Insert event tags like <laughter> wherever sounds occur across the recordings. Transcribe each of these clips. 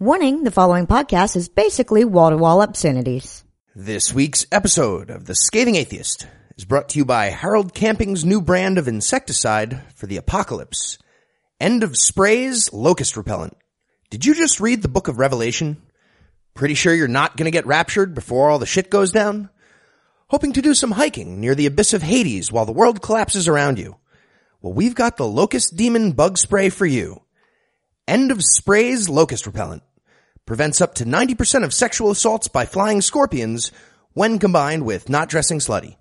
Warning, the following podcast is basically wall-to-wall obscenities. This week's episode of The Scathing Atheist is brought to you by Harold Camping's new brand of insecticide for the apocalypse. End of sprays, locust repellent. Did you just read the book of Revelation? Pretty sure you're not gonna get raptured before all the shit goes down? Hoping to do some hiking near the abyss of Hades while the world collapses around you? Well, we've got the locust demon bug spray for you. End of sprays, locust repellent prevents up to 90% of sexual assaults by flying scorpions when combined with not dressing slutty.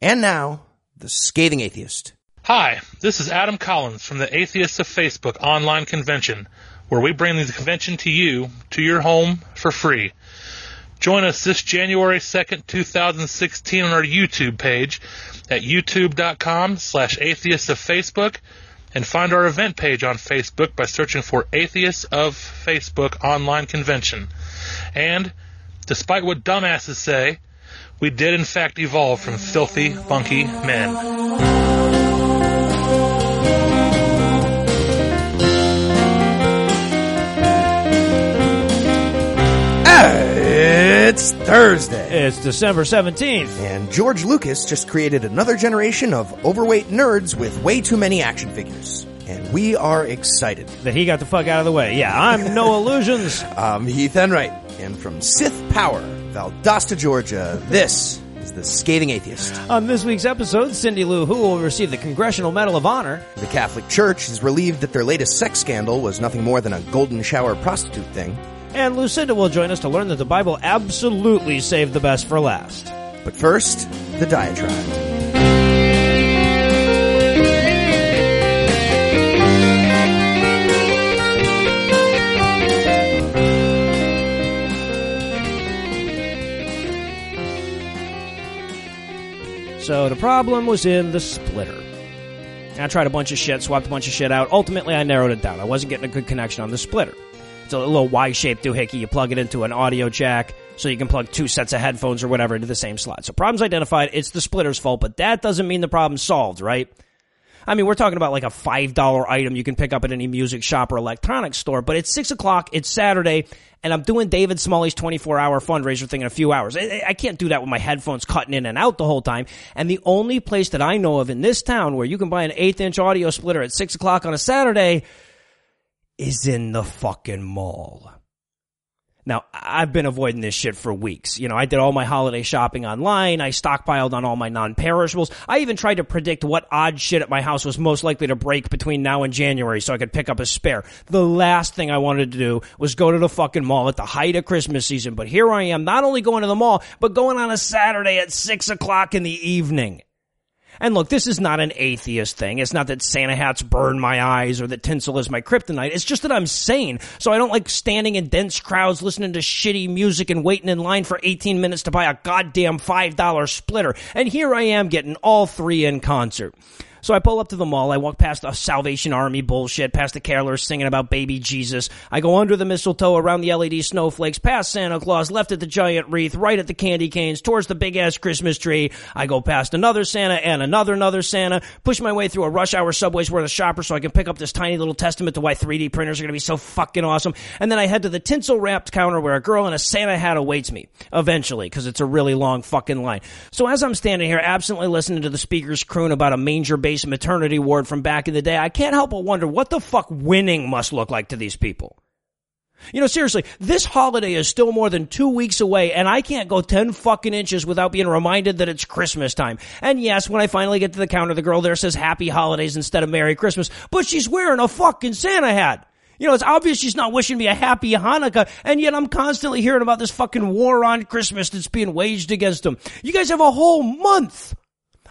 And now, the scathing atheist. Hi, this is Adam Collins from the Atheists of Facebook online convention, where we bring the convention to you, to your home, for free. Join us this January 2nd, 2016 on our YouTube page at youtube.com slash atheists of Facebook and find our event page on Facebook by searching for Atheists of Facebook Online Convention. And, despite what dumbasses say, we did in fact evolve from filthy, funky men. It's Thursday. It's December 17th. And George Lucas just created another generation of overweight nerds with way too many action figures. And we are excited. That he got the fuck out of the way. Yeah, I'm Noah <laughs> Lugeons. I'm Heath Enright. And from Sith Power, Valdosta, Georgia, this is The Scathing Atheist. On this week's episode, Cindy Lou Who will receive the Congressional Medal of Honor. The Catholic Church is relieved that their latest sex scandal was nothing more than a golden shower prostitute thing. And Lucinda will join us to learn that the Bible absolutely saved the best for last. But first, the diatribe. So the problem was in the splitter. I tried a bunch of shit, swapped a bunch of shit out. Ultimately, I narrowed it down. I wasn't getting a good connection on the splitter. It's a little Y-shaped doohickey. You plug it into an audio jack, so you can plug two sets of headphones or whatever into the same slot. So problems identified. It's the splitter's fault, but that doesn't mean the problem's solved, right? I mean, we're talking about like a $5 item you can pick up at any music shop or electronics store, but it's 6 o'clock, it's Saturday, and I'm doing David Smalley's 24 hour fundraiser thing in a few hours. I, I can't do that with my headphones cutting in and out the whole time. And the only place that I know of in this town where you can buy an eighth inch audio splitter at 6 o'clock on a Saturday is in the fucking mall. Now, I've been avoiding this shit for weeks. You know, I did all my holiday shopping online. I stockpiled on all my non-perishables. I even tried to predict what odd shit at my house was most likely to break between now and January so I could pick up a spare. The last thing I wanted to do was go to the fucking mall at the height of Christmas season. But here I am, not only going to the mall, but going on a Saturday at six o'clock in the evening. And look, this is not an atheist thing. It's not that Santa hats burn my eyes or that tinsel is my kryptonite. It's just that I'm sane. So I don't like standing in dense crowds listening to shitty music and waiting in line for 18 minutes to buy a goddamn $5 splitter. And here I am getting all three in concert. So I pull up to the mall. I walk past the Salvation Army bullshit, past the carolers singing about baby Jesus. I go under the mistletoe, around the LED snowflakes, past Santa Claus, left at the giant wreath, right at the candy canes, towards the big ass Christmas tree. I go past another Santa and another another Santa, push my way through a rush hour subways where the shopper so I can pick up this tiny little testament to why 3D printers are going to be so fucking awesome. And then I head to the tinsel wrapped counter where a girl in a Santa hat awaits me. Eventually, because it's a really long fucking line. So as I'm standing here absently listening to the speakers croon about a manger based maternity ward from back in the day, I can't help but wonder what the fuck winning must look like to these people. You know, seriously, this holiday is still more than two weeks away, and I can't go 10 fucking inches without being reminded that it's Christmas time. And yes, when I finally get to the counter, the girl there says Happy Holidays instead of Merry Christmas, but she's wearing a fucking Santa hat. You know, it's obvious she's not wishing me a happy Hanukkah, and yet I'm constantly hearing about this fucking war on Christmas that's being waged against them. You guys have a whole month.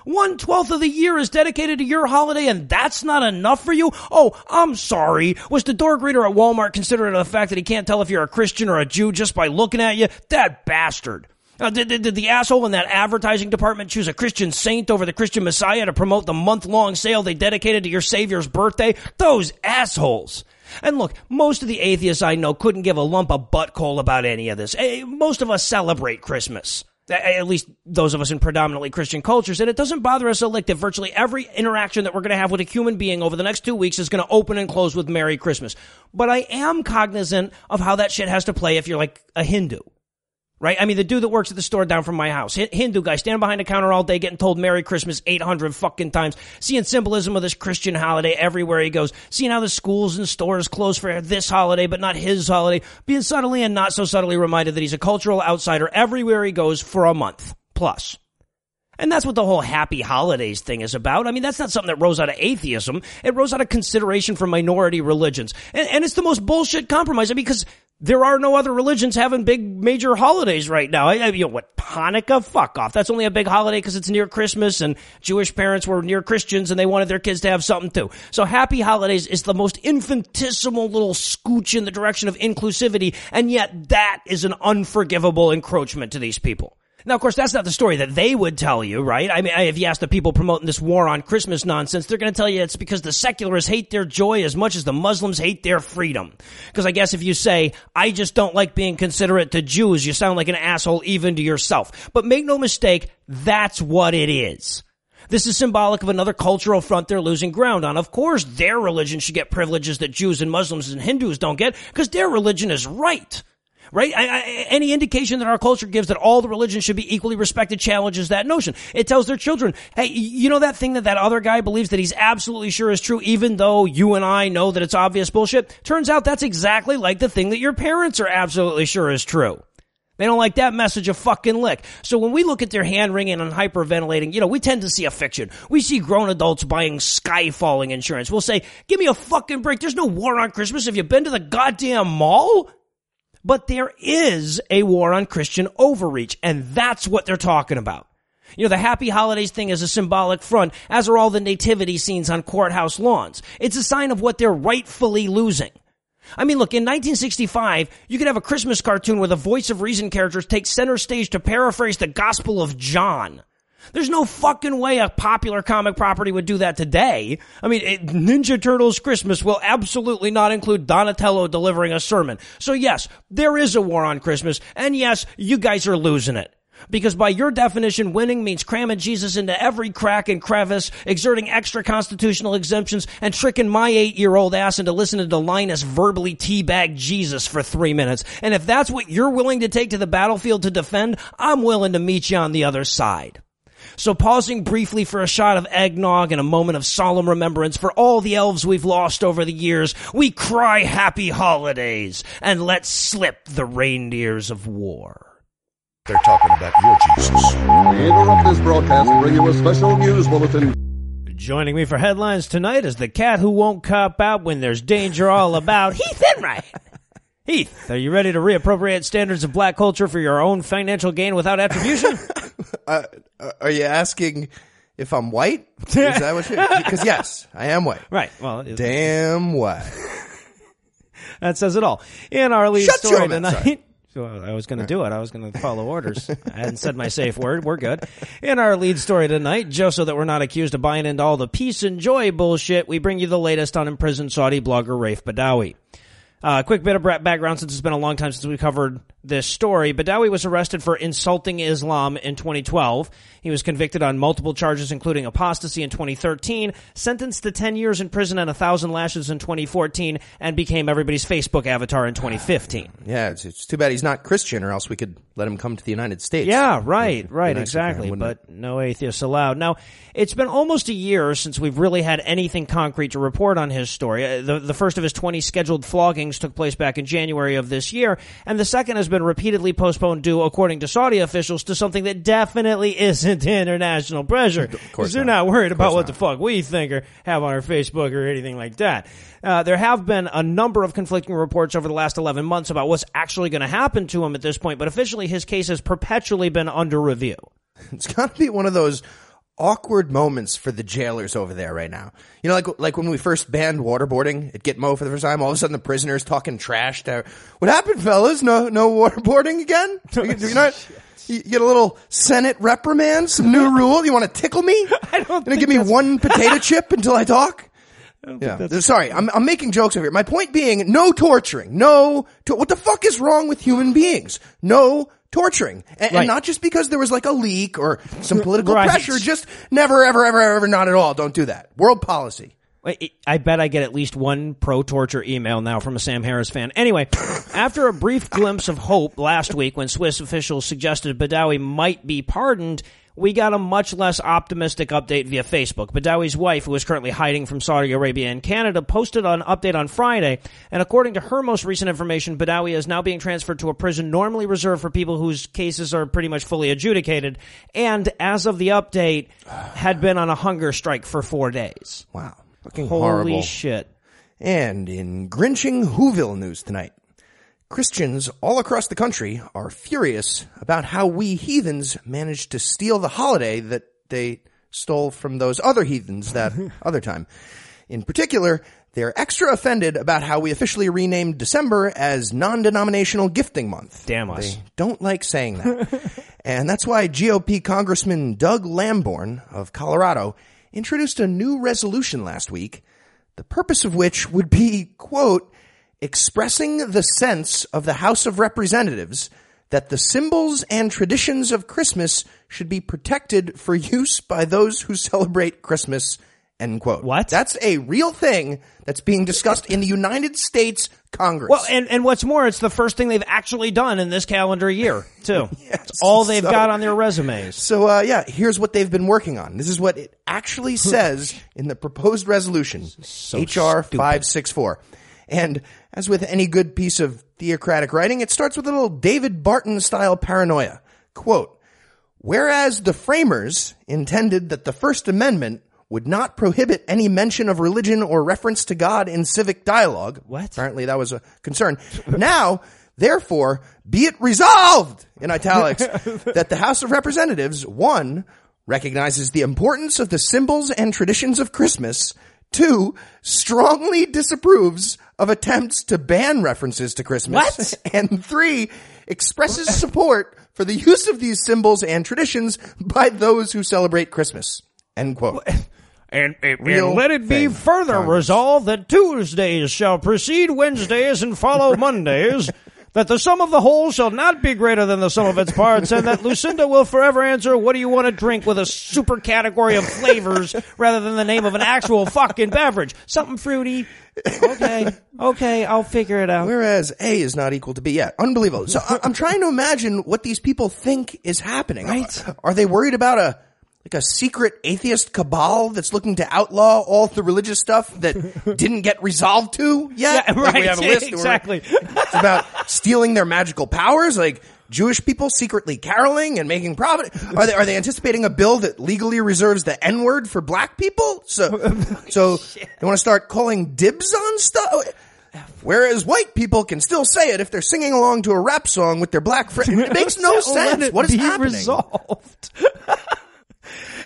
One twelfth of the year is dedicated to your holiday and that's not enough for you? Oh, I'm sorry. Was the door greeter at Walmart considerate of the fact that he can't tell if you're a Christian or a Jew just by looking at you? That bastard. Uh, did, did, did the asshole in that advertising department choose a Christian saint over the Christian Messiah to promote the month long sale they dedicated to your Savior's birthday? Those assholes. And look, most of the atheists I know couldn't give a lump of butt coal about any of this. Eh, Most of us celebrate Christmas. At least those of us in predominantly Christian cultures. And it doesn't bother us a lick that virtually every interaction that we're going to have with a human being over the next two weeks is going to open and close with Merry Christmas. But I am cognizant of how that shit has to play if you're like a Hindu. Right? I mean, the dude that works at the store down from my house, Hindu guy, standing behind the counter all day getting told Merry Christmas 800 fucking times, seeing symbolism of this Christian holiday everywhere he goes, seeing how the schools and stores close for this holiday, but not his holiday, being subtly and not so subtly reminded that he's a cultural outsider everywhere he goes for a month plus. And that's what the whole happy holidays thing is about. I mean, that's not something that rose out of atheism. It rose out of consideration for minority religions. And, and it's the most bullshit compromise because there are no other religions having big major holidays right now. I, you know what? Hanukkah? Fuck off. That's only a big holiday because it's near Christmas and Jewish parents were near Christians and they wanted their kids to have something too. So happy holidays is the most infinitesimal little scooch in the direction of inclusivity. And yet that is an unforgivable encroachment to these people. Now, of course, that's not the story that they would tell you, right? I mean, if you ask the people promoting this war on Christmas nonsense, they're going to tell you it's because the secularists hate their joy as much as the Muslims hate their freedom. Because I guess if you say, I just don't like being considerate to Jews, you sound like an asshole even to yourself. But make no mistake, that's what it is. This is symbolic of another cultural front they're losing ground on. Of course, their religion should get privileges that Jews and Muslims and Hindus don't get, because their religion is right. Right? I, I, any indication that our culture gives that all the religions should be equally respected challenges that notion. It tells their children, hey, you know that thing that that other guy believes that he's absolutely sure is true, even though you and I know that it's obvious bullshit? Turns out that's exactly like the thing that your parents are absolutely sure is true. They don't like that message a fucking lick. So when we look at their hand wringing and hyperventilating, you know, we tend to see a fiction. We see grown adults buying sky falling insurance. We'll say, give me a fucking break. There's no war on Christmas. Have you been to the goddamn mall? But there is a war on Christian overreach, and that's what they're talking about. You know, the happy holidays thing is a symbolic front, as are all the nativity scenes on courthouse lawns. It's a sign of what they're rightfully losing. I mean, look, in 1965, you could have a Christmas cartoon where the voice of reason characters take center stage to paraphrase the Gospel of John. There's no fucking way a popular comic property would do that today. I mean, it, Ninja Turtles Christmas will absolutely not include Donatello delivering a sermon. So yes, there is a war on Christmas, and yes, you guys are losing it. Because by your definition, winning means cramming Jesus into every crack and crevice, exerting extra constitutional exemptions, and tricking my eight-year-old ass into listening to Linus verbally teabag Jesus for three minutes. And if that's what you're willing to take to the battlefield to defend, I'm willing to meet you on the other side. So pausing briefly for a shot of eggnog and a moment of solemn remembrance for all the elves we've lost over the years, we cry happy holidays and let slip the reindeers of war. They're talking about your Jesus. We interrupt this broadcast to bring you a special news bulletin. Joining me for headlines tonight is the cat who won't cop out when there's danger all about, <laughs> Heath Enright. Heath, are you ready to reappropriate standards of black culture for your own financial gain without attribution? <laughs> <laughs> Uh, are you asking if I'm white? Is that what you? Because <laughs> yes, I am white. right. Well, it- Damn white. <laughs> that says it all. In our lead Shut story tonight. I was going to do it. I was going to follow orders. I hadn't said my safe word. We're good. In our lead story tonight, just so that we're not accused of buying into all the peace and joy bullshit, we bring you the latest on imprisoned Saudi blogger Raif Badawi. Uh, quick bit of background since it's been a long time since we covered this story. Badawi was arrested for insulting Islam in 2012. He was convicted on multiple charges, including apostasy in 2013, sentenced to 10 years in prison and a thousand lashes in 2014, and became everybody's Facebook avatar in 2015. <sighs> Yeah, it's, it's too bad he's not Christian, or else we could let him come to the United States. Yeah, right, right, nicer for him, exactly. wouldn't it? But no atheists allowed. Now, it's been almost a year since we've really had anything concrete to report on his story. Uh, The, the first of his 20 scheduled floggings took place back in January of this year, and the second has been repeatedly postponed due, according to Saudi officials, to something that definitely isn't <laughs> international pressure. Because they're not. not worried about what not. the fuck we think or have on our Facebook or anything like that. Uh, there have been a number of conflicting reports over the last 11 months about what's actually going to happen to him at this point, but officially his case has perpetually been under review. <laughs> It's got to be one of those awkward moments for the jailers over there right now. You know, like like when we first banned waterboarding at Gitmo for the first time. All of a sudden, the prisoners talking trash to what happened, fellas? No, no waterboarding again. <laughs> You, you're not. You get a little Senate reprimand, some new <laughs> rule. You want to tickle me? <laughs> I don't Gonna give me one potato chip until I talk. Yeah, sorry, I'm I'm making jokes over here. My point being, no torturing, no. To- what the fuck is wrong with human beings? No torturing. And, Right. and not just because there was like a leak or some political Right. pressure, just never, ever, ever, ever, not at all. Don't do that. World policy. Wait, I bet I get at least one pro torture email now from a Sam Harris fan. Anyway, <laughs> after a brief glimpse of hope last week when Swiss officials suggested Badawi might be pardoned, we got a much less optimistic update via Facebook. Badawi's wife, who is currently hiding from Saudi Arabia and Canada, posted an update on Friday, and according to her most recent information, Badawi is now being transferred to a prison normally reserved for people whose cases are pretty much fully adjudicated, and as of the update, <sighs> had been on a hunger strike for four days. Wow. Fucking Holy horrible. shit. And in Grinching Whoville news tonight, Christians all across the country are furious about how we heathens managed to steal the holiday that they stole from those other heathens that <laughs> other time. In particular, they're extra offended about how we officially renamed December as non-denominational gifting month. Damn us. They don't like saying that. <laughs> and that's why GOP Congressman Doug Lamborn of Colorado introduced a new resolution last week the purpose of which would be, quote, expressing the sense of the House of Representatives that the symbols and traditions of Christmas should be protected for use by those who celebrate Christmas, end quote. What? That's a real thing that's being discussed in the United States Congress. Well, and, and what's more, it's the first thing they've actually done in this calendar year, too. <laughs> It's all they've so- got on their resumes. So, uh, yeah, here's what they've been working on. This is what it actually <laughs> says in the proposed resolution, HR 564. And as with any good piece of theocratic writing, it starts with a little David Barton style paranoia. Quote, Whereas the framers intended that the First Amendment would not prohibit any mention of religion or reference to God in civic dialogue. What? Apparently that was a concern. <laughs> now, therefore, be it resolved in italics <laughs> that the House of Representatives, one, recognizes the importance of the symbols and traditions of Christmas, two, strongly disapproves of attempts to ban references to Christmas, What? <laughs> and three, expresses support for the use of these symbols and traditions by those who celebrate Christmas. End quote. And, and, and let it be further Congress. resolved that Tuesdays shall precede Wednesdays and follow <laughs> Mondays. That the sum of the whole shall not be greater than the sum of its parts, and that Lucinda will forever answer, "What do you want to drink?" with a super category of flavors rather than the name of an actual fucking beverage. Something fruity. Okay, okay, I'll figure it out. Whereas A is not equal to B. Yeah, unbelievable. So I- I'm trying to imagine what these people think is happening. Right. Are they worried about a like a secret atheist cabal that's looking to outlaw all the religious stuff that <laughs> didn't get resolved to yet? Yeah, Like, right. we have a list where exactly. It's about stealing their magical powers, like Jewish people secretly caroling and making profit. Are they are they anticipating a bill that legally reserves the N word for black people? So <laughs> so they want to start calling dibs on stuff. Oh, whereas white people can still say it if they're singing along to a rap song with their black friend. It makes no <laughs> sense. What is happening? Resolved.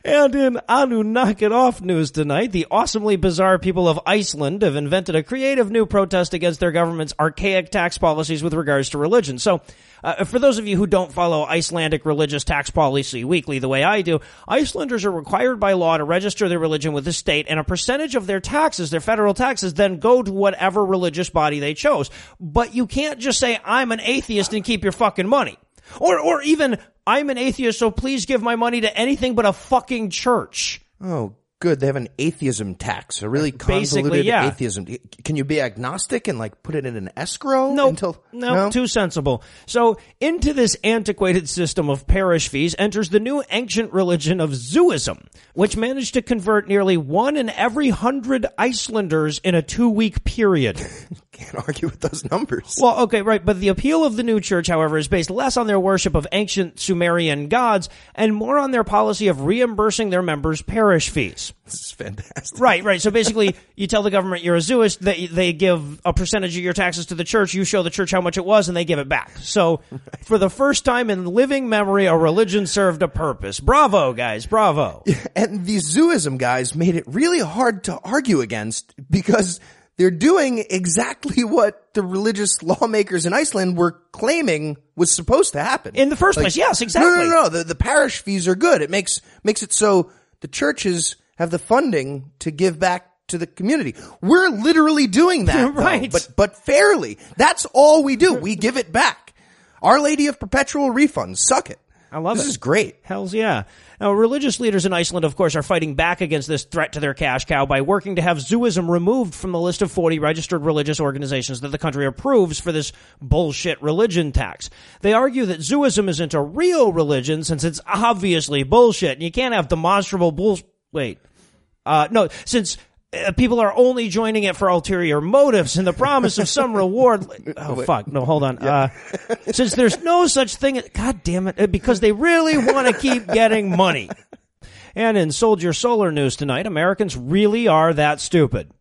And in Anu Knock It Off news tonight, the awesomely bizarre people of Iceland have invented a creative new protest against their government's archaic tax policies with regards to religion. So, uh, for those of you who don't follow Icelandic religious tax policy weekly the way I do, Icelanders are required by law to register their religion with the state and a percentage of their taxes, their federal taxes, then go to whatever religious body they chose. But you can't just say, I'm an atheist and keep your fucking money. Or, or even, I'm an atheist, so please give my money to anything but a fucking church. Oh, good. They have an atheism tax, a really Basically, convoluted yeah. atheism. Can you be agnostic and like put it in an escrow No, until no, too sensible. So into this antiquated system of parish fees enters the new ancient religion of Zuism, which managed to convert nearly one in every hundred Icelanders in a two-week period. <laughs> Can't <laughs> argue with those numbers. Well, okay, right, but the appeal of the new church, however, is based less on their worship of ancient Sumerian gods and more on their policy of reimbursing their members parish fees. this is fantastic. Right, right. So <laughs> basically, you tell the government you're a Zuist, they, they give a percentage of your taxes to the church, you show the church how much it was, and they give it back. So, for the first time in living memory, a religion served a purpose. Bravo, guys, bravo. <laughs> And the Zuism guys made it really hard to argue against because they're doing exactly what the religious lawmakers in Iceland were claiming was supposed to happen. In the first place, yes, exactly. No, no, no. The, the parish fees are good. It makes, makes it so the churches have the funding to give back to the community. We're literally doing that, <laughs> though, Right. but, but fairly. That's all we do. We give it back. Our Lady of Perpetual Refunds. Suck it. I love it. this is great. Hells yeah. Now, religious leaders in Iceland, of course, are fighting back against this threat to their cash cow by working to have Zuism removed from the list of 40 registered religious organizations that the country approves for this bullshit religion tax. They argue that Zuism isn't a real religion since it's obviously bullshit, and you can't have demonstrable bull. Wait. Uh, no, since uh, people are only joining it for ulterior motives and the promise of some reward. <laughs> Oh fuck! No, hold on. Uh, since there's no such thing, God damn it! uh, Because they really want to keep getting money. And in Soldier Solar news tonight, Americans really are that stupid.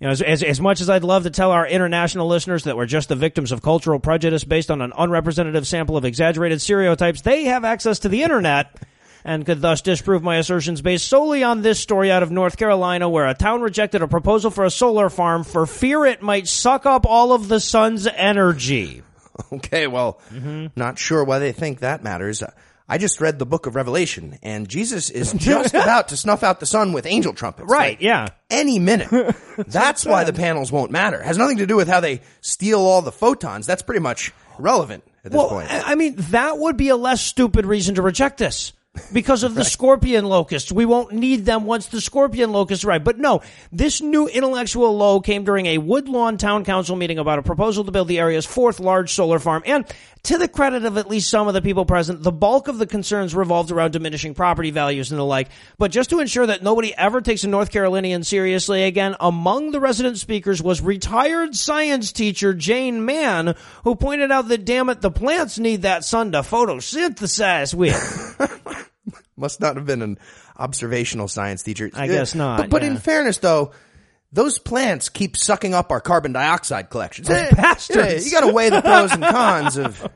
You know, as, as, as much as I'd love to tell our international listeners that we're just the victims of cultural prejudice based on an unrepresentative sample of exaggerated stereotypes, they have access to the internet and could thus disprove my assertions based solely on this story out of North Carolina where a town rejected a proposal for a solar farm for fear it might suck up all of the sun's energy. <laughs> Okay, well, Mm-hmm. not sure why they think that matters. I just read the book of Revelation, and Jesus is <laughs> just about to snuff out the sun with angel trumpets. Right, Like, yeah. Any minute. <laughs> That's why the panels won't matter. Has nothing to do with how they steal all the photons. That's pretty much relevant at this Well, point. I mean, that would be a less stupid reason to reject this. Because of the scorpion locusts. We won't need them once the scorpion locusts arrive. But no, this new intellectual low came during a Woodland Town Council meeting about a proposal to build the area's fourth large solar farm. And to the credit of at least some of the people present, the bulk of the concerns revolved around diminishing property values and the like. But just to ensure that nobody ever takes a North Carolinian seriously again, among the resident speakers was retired science teacher Jane Mann, who pointed out that damn it, the plants need that sun to photosynthesize with. <laughs> Must not have been an observational science teacher. I guess not, But, but in fairness, though, those plants keep sucking up our carbon dioxide collections. <laughs> Eh, bastards. yeah, you got to weigh the pros and cons of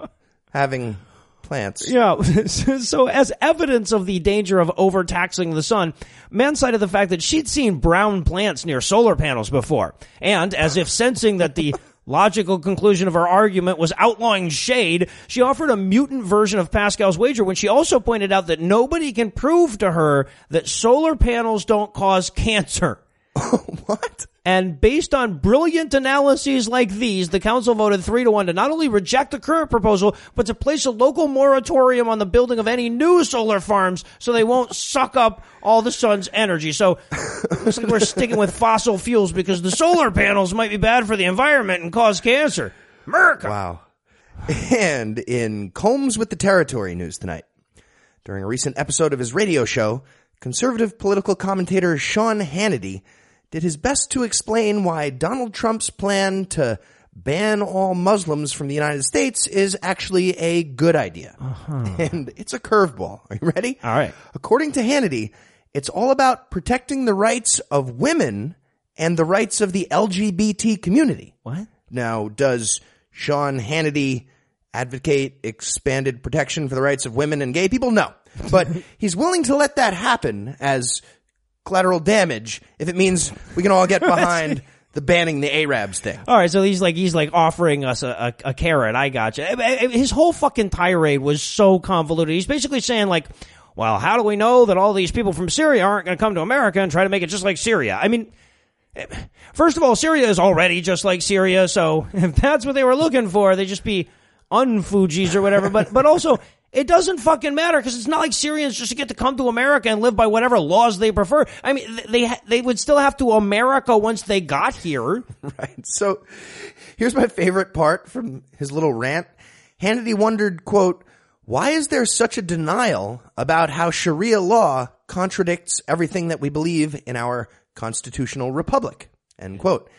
having plants. Yeah. <laughs> so as evidence of the danger of overtaxing the sun, Mann cited the fact that she'd seen brown plants near solar panels before. And as if sensing that the logical conclusion of her argument was outlawing shade, she offered a mutant version of Pascal's wager when she also pointed out that nobody can prove to her that solar panels don't cause cancer. <laughs> What? And based on brilliant analyses like these, the council voted three to one to not only reject the current proposal, but to place a local moratorium on the building of any new solar farms so they won't suck up all the sun's energy. So looks like we're sticking with fossil fuels because the solar panels might be bad for the environment and cause cancer. America. Wow. And in Combs with the Territory news tonight, during a recent episode of his radio show, conservative political commentator Sean Hannity did his best to explain why Donald Trump's plan to ban all Muslims from the United States is actually a good idea. Uh-huh. And it's a curveball. Are you ready? All right. According to Hannity, it's all about protecting the rights of women and the rights of the LGBT community. What? Now, does Sean Hannity advocate expanded protection for the rights of women and gay people? No. But <laughs> he's willing to let that happen as collateral damage if it means we can all get <laughs> behind the banning the Arabs thing. All right, so he's like he's like offering us a, a, a carrot. I got you. Eh, eh, eh, his whole fucking tirade was so convoluted. He's basically saying like, "Well, how do we know that all these people from Syria aren't going to come to America and try to make it just like Syria?" I mean, first of all, Syria is already just like Syria, so <laughs> if that's what they were looking for, they'd just be unfujis or whatever. But but also. It doesn't fucking matter because it's not like Syrians just get to come to America and live by whatever laws they prefer. I mean, they they would still have to America once they got here. <laughs> Right. So here's my favorite part from his little rant. Hannity wondered, quote, why is there such a denial about how Sharia law contradicts everything that we believe in our constitutional republic? End quote.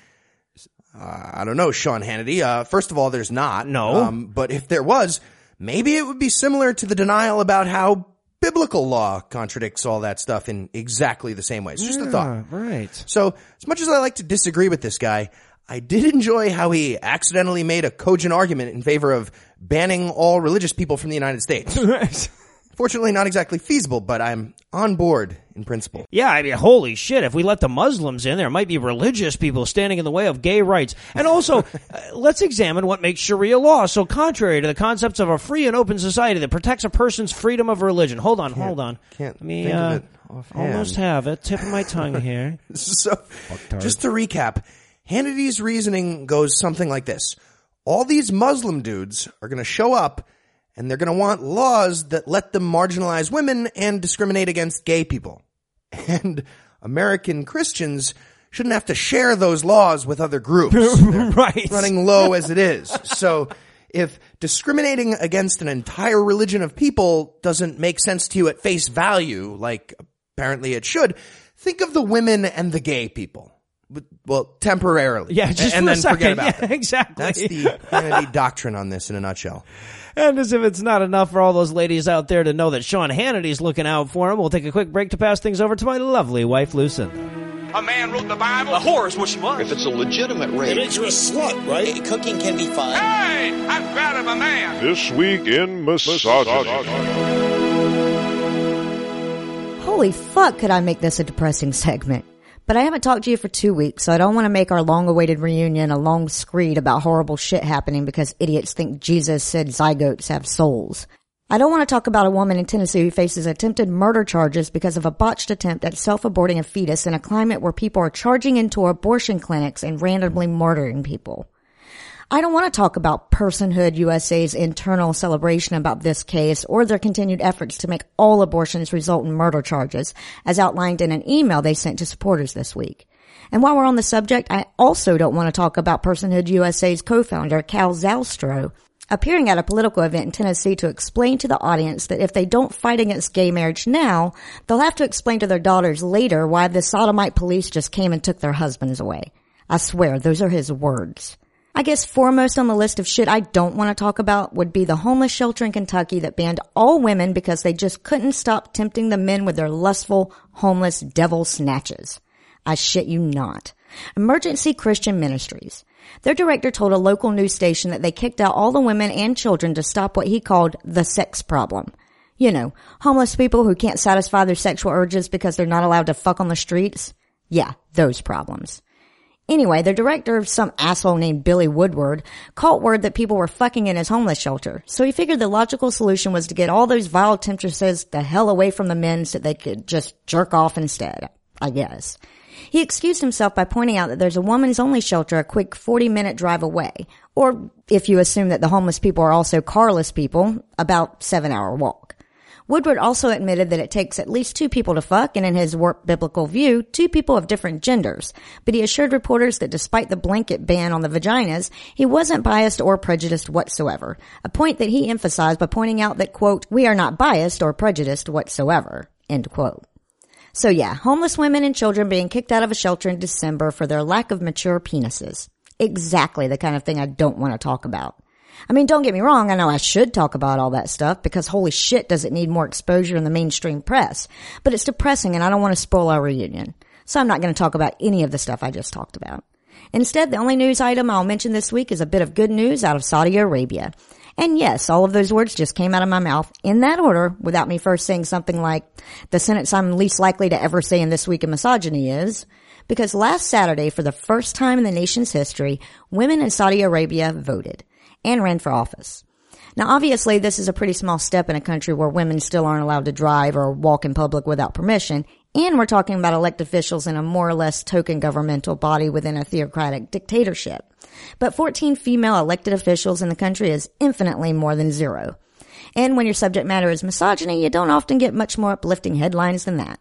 Uh, I don't know, Sean Hannity. Uh, first of all, there's not. No. Um, but if there was, maybe it would be similar to the denial about how biblical law contradicts all that stuff in exactly the same way. It's just a thought. right. So, as much as I like to disagree with this guy, I did enjoy how he accidentally made a cogent argument in favor of banning all religious people from the United States. <laughs> Fortunately, not exactly feasible, but I'm on board in principle. Yeah, I mean, holy shit. If we let the Muslims in, there might be religious people standing in the way of gay rights. And also, <laughs> uh, let's examine what makes Sharia law so contrary to the concepts of a free and open society that protects a person's freedom of religion. Hold on, hold on. can't Let me, think of uh, almost have it. Tip of my tongue <laughs> here. So, just to recap, Hannity's reasoning goes something like this. all these Muslim dudes are going to show up and they're going to want laws that let them marginalize women and discriminate against gay people. <laughs> And American Christians shouldn't have to share those laws with other groups. <laughs> Right. running low as it is. <laughs> So if discriminating against an entire religion of people doesn't make sense to you at face value, like apparently it should, think of the women and the gay people. Well, temporarily. Yeah, just and for a then second. forget about Yeah, them. exactly. That's the doctrine on this in a nutshell. And as if it's not enough for all those ladies out there to know that Sean Hannity's looking out for them, we'll take a quick break to pass things over to my lovely wife, Lucinda. A man wrote the Bible. A whore is what she was. If it's a legitimate rape, makes you a slut, right? Cooking can be fun. Hey, I'm proud of a man. This week in misogyny. Holy fuck, could I make this a depressing segment? But I haven't talked to you for two weeks, so I don't want to make our long awaited reunion a long screed about horrible shit happening because idiots think Jesus said zygotes have souls. I don't want to talk about a woman in Tennessee who faces attempted murder charges because of a botched attempt at self-aborting a fetus in a climate where people are charging into abortion clinics and randomly murdering people. I don't want to talk about Personhood USA's internal celebration about this case or their continued efforts to make all abortions result in murder charges, as outlined in an email they sent to supporters this week. And while we're on the subject, I also don't want to talk about Personhood USA's co-founder, Cal Zastrow, appearing at a political event in Tennessee to explain to the audience that if they don't fight against gay marriage now, they'll have to explain to their daughters later why the sodomite police just came and took their husbands away. I swear, those are his words. I guess foremost on the list of shit I don't want to talk about would be the homeless shelter in Kentucky that banned all women because they just couldn't stop tempting the men with their lustful, homeless devil snatches. I shit you not. Emergency Christian Ministries. Their director told a local news station that they kicked out all the women and children to stop what he called the sex problem. You know, homeless people who can't satisfy their sexual urges because they're not allowed to fuck on the streets. Yeah, those problems. Anyway, the director, of some asshole named Billy Woodward, caught word that people were fucking in his homeless shelter. So he figured the logical solution was to get all those vile temptresses the hell away from the men so they could just jerk off instead, I guess. He excused himself by pointing out that there's a woman's only shelter a quick 40 minute drive away. Or if you assume that the homeless people are also carless people, about seven hour walk. Woodward also admitted that it takes at least two people to fuck, and in his warped biblical view, two people of different genders. But he assured reporters that despite the blanket ban on the vaginas, he wasn't biased or prejudiced whatsoever. A point that he emphasized by pointing out that, quote, we are not biased or prejudiced whatsoever, end quote. So yeah, homeless women and children being kicked out of a shelter in December for their lack of mature penises. Exactly the kind of thing I don't want to talk about. I mean, don't get me wrong, I know I should talk about all that stuff because holy shit does it need more exposure in the mainstream press. But it's depressing and I don't want to spoil our reunion. So I'm not going to talk about any of the stuff I just talked about. Instead, the only news item I'll mention this week is a bit of good news out of Saudi Arabia. And yes, all of those words just came out of my mouth in that order without me first saying something like, the sentence I'm least likely to ever say in This Week in Misogyny is, because last Saturday, for the first time in the nation's history, women in Saudi Arabia voted and ran for office. Now obviously this is a pretty small step in a country where women still aren't allowed to drive or walk in public without permission, and we're talking about elected officials in a more or less token governmental body within a theocratic dictatorship. But 14 female elected officials in the country is infinitely more than zero. And when your subject matter is misogyny, you don't often get much more uplifting headlines than that.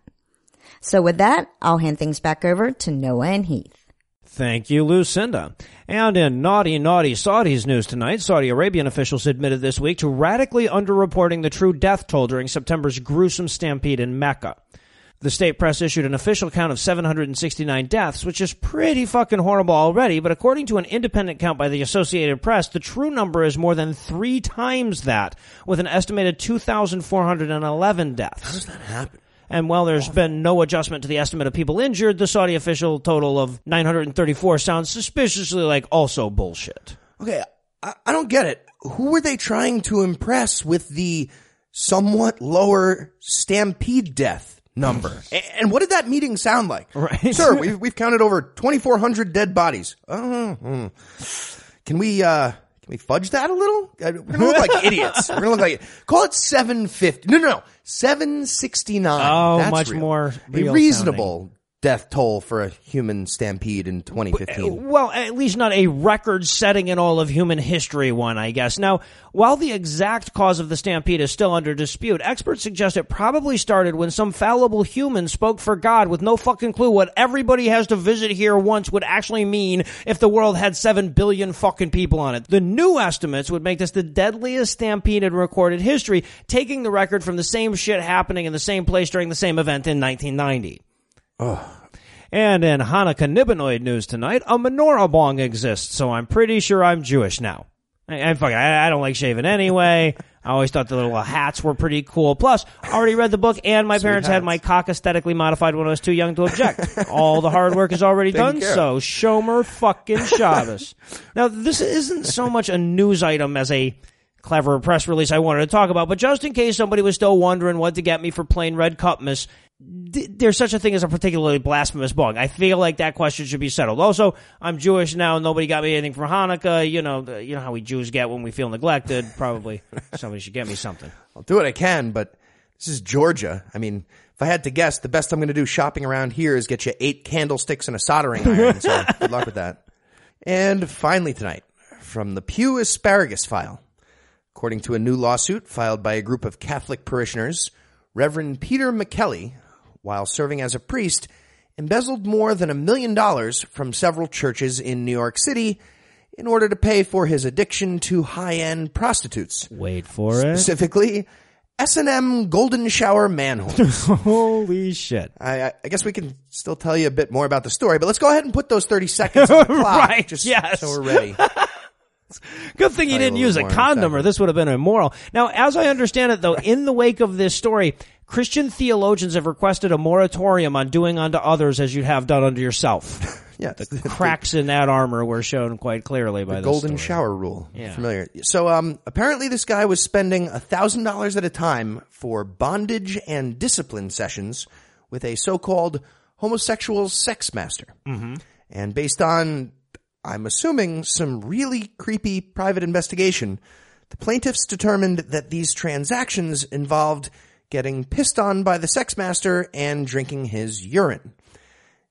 So with that, I'll hand things back over to Noah and Heath. Thank you, Lucinda. And in naughty, naughty Saudi's news tonight, Saudi Arabian officials admitted this week to radically underreporting the true death toll during September's gruesome stampede in Mecca. The state press issued an official count of 769 deaths, which is pretty fucking horrible already, but according to an independent count by the Associated Press, the true number is more than three times that, with an estimated 2,411 deaths. How does that happen? And while there's been no adjustment to the estimate of people injured, the Saudi official total of 934 sounds suspiciously like also bullshit. Okay, I, I don't get it. Who were they trying to impress with the somewhat lower stampede death number? <laughs> And what did that meeting sound like? Right. Sir, we've, we've counted over 2,400 dead bodies. Uh, hmm. Can we, uh, can we fudge that a little? We're gonna look like idiots. We're gonna look like, call it 750. No, no, no. 769. Oh, That's much real. more reasonable death toll for a human stampede in eh, 2015. Well, at least not a record setting in all of human history one, I guess. Now, while the exact cause of the stampede is still under dispute, experts suggest it probably started when some fallible human spoke for God with no fucking clue what everybody has to visit here once would actually mean if the world had 7 billion fucking people on it. The new estimates would make this the deadliest stampede in recorded history, taking the record from the same shit happening in the same place during the same event in 1990. And in Hanukkah Nibbanoid news tonight, a menorah bong exists, so I'm pretty sure I'm Jewish now. I, fuck, I, I don't like shaving anyway. I always thought the little hats were pretty cool. Plus, I already read the book, and my parents had hats. my cock aesthetically modified when I was too young to object. <laughs> All the hard work is already done, care of. so Shomer fucking Shabbos. <laughs> now, this isn't so much a news item as a clever press release I wanted to talk about, but just in case somebody was still wondering what to get me for plain red cupmas, there's such a thing as a particularly blasphemous bong. I feel like that question should be settled. Also, I'm Jewish now. Nobody got me anything for Hanukkah. You know, you know how we Jews get when we feel neglected. Probably <laughs> somebody should get me something. I'll do what I can, but this is Georgia. I mean, if I had to guess, the best I'm going to do shopping around here is get you eight candlesticks and a soldering iron. so <laughs> good luck with that. And finally tonight, from the Pew Asparagus File. According to a new lawsuit filed by a group of Catholic parishioners, Reverend Peter Miqueli, while serving as a priest, embezzled more than a million dollars from several churches in New York City in order to pay for his addiction to high-end prostitutes Wait for it. specifically S&M Golden Shower Manholes. <laughs> Holy shit! I, I- guess we can still tell you a bit more about the story, but let's go ahead and put those 30 seconds on the <laughs> clock. Right, Just yes. so we're ready. <laughs> Good thing you Tell you a didn't use a more in a condom, or this would have been immoral. Now, as I understand it, though, in the wake of this story, Christian theologians have requested a moratorium on doing unto others as you have done unto yourself. <laughs> Yeah. The cracks in that armor were shown quite clearly by this Golden story. shower rule. Yeah. Familiar. So, um, apparently this guy was spending a thousand dollars at a time for bondage and discipline sessions with a so-called homosexual sex master. Mm-hmm. And based on, I'm assuming, some really creepy private investigation, the plaintiffs determined that these transactions involved getting pissed on by the sex master and drinking his urine.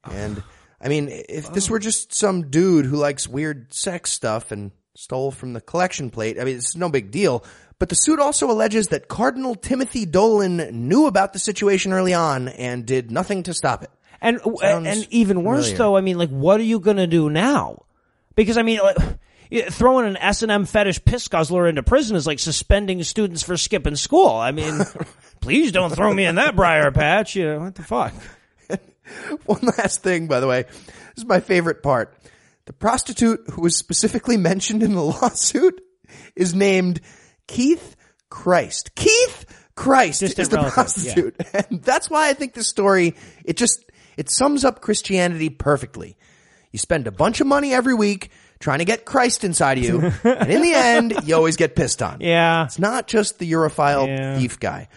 And I mean, if this were just some dude who likes weird sex stuff and stole from the collection plate, I mean, it's no big deal. But the suit also alleges that Cardinal Timothy Dolan knew about the situation early on and did nothing to stop it. And Sounds and even worse, familiar. though, I mean, like, what are you going to do now? Because I mean, like, throwing an S and M fetish piss guzzler into prison is like suspending students for skipping school. I mean, <laughs> please don't throw me in that briar patch. You know, what the fuck? <laughs> One last thing, by the way. This is my favorite part. The prostitute who was specifically mentioned in the <laughs> lawsuit is named Keith Christ. Keith Christ Distant is the relative, prostitute. And that's why I think this story, it just, it sums up Christianity perfectly. You spend a bunch of money every week trying to get Christ inside of you, <laughs> and in the end, you always get pissed on. Yeah. It's not just the Europhile Yeah. thief guy.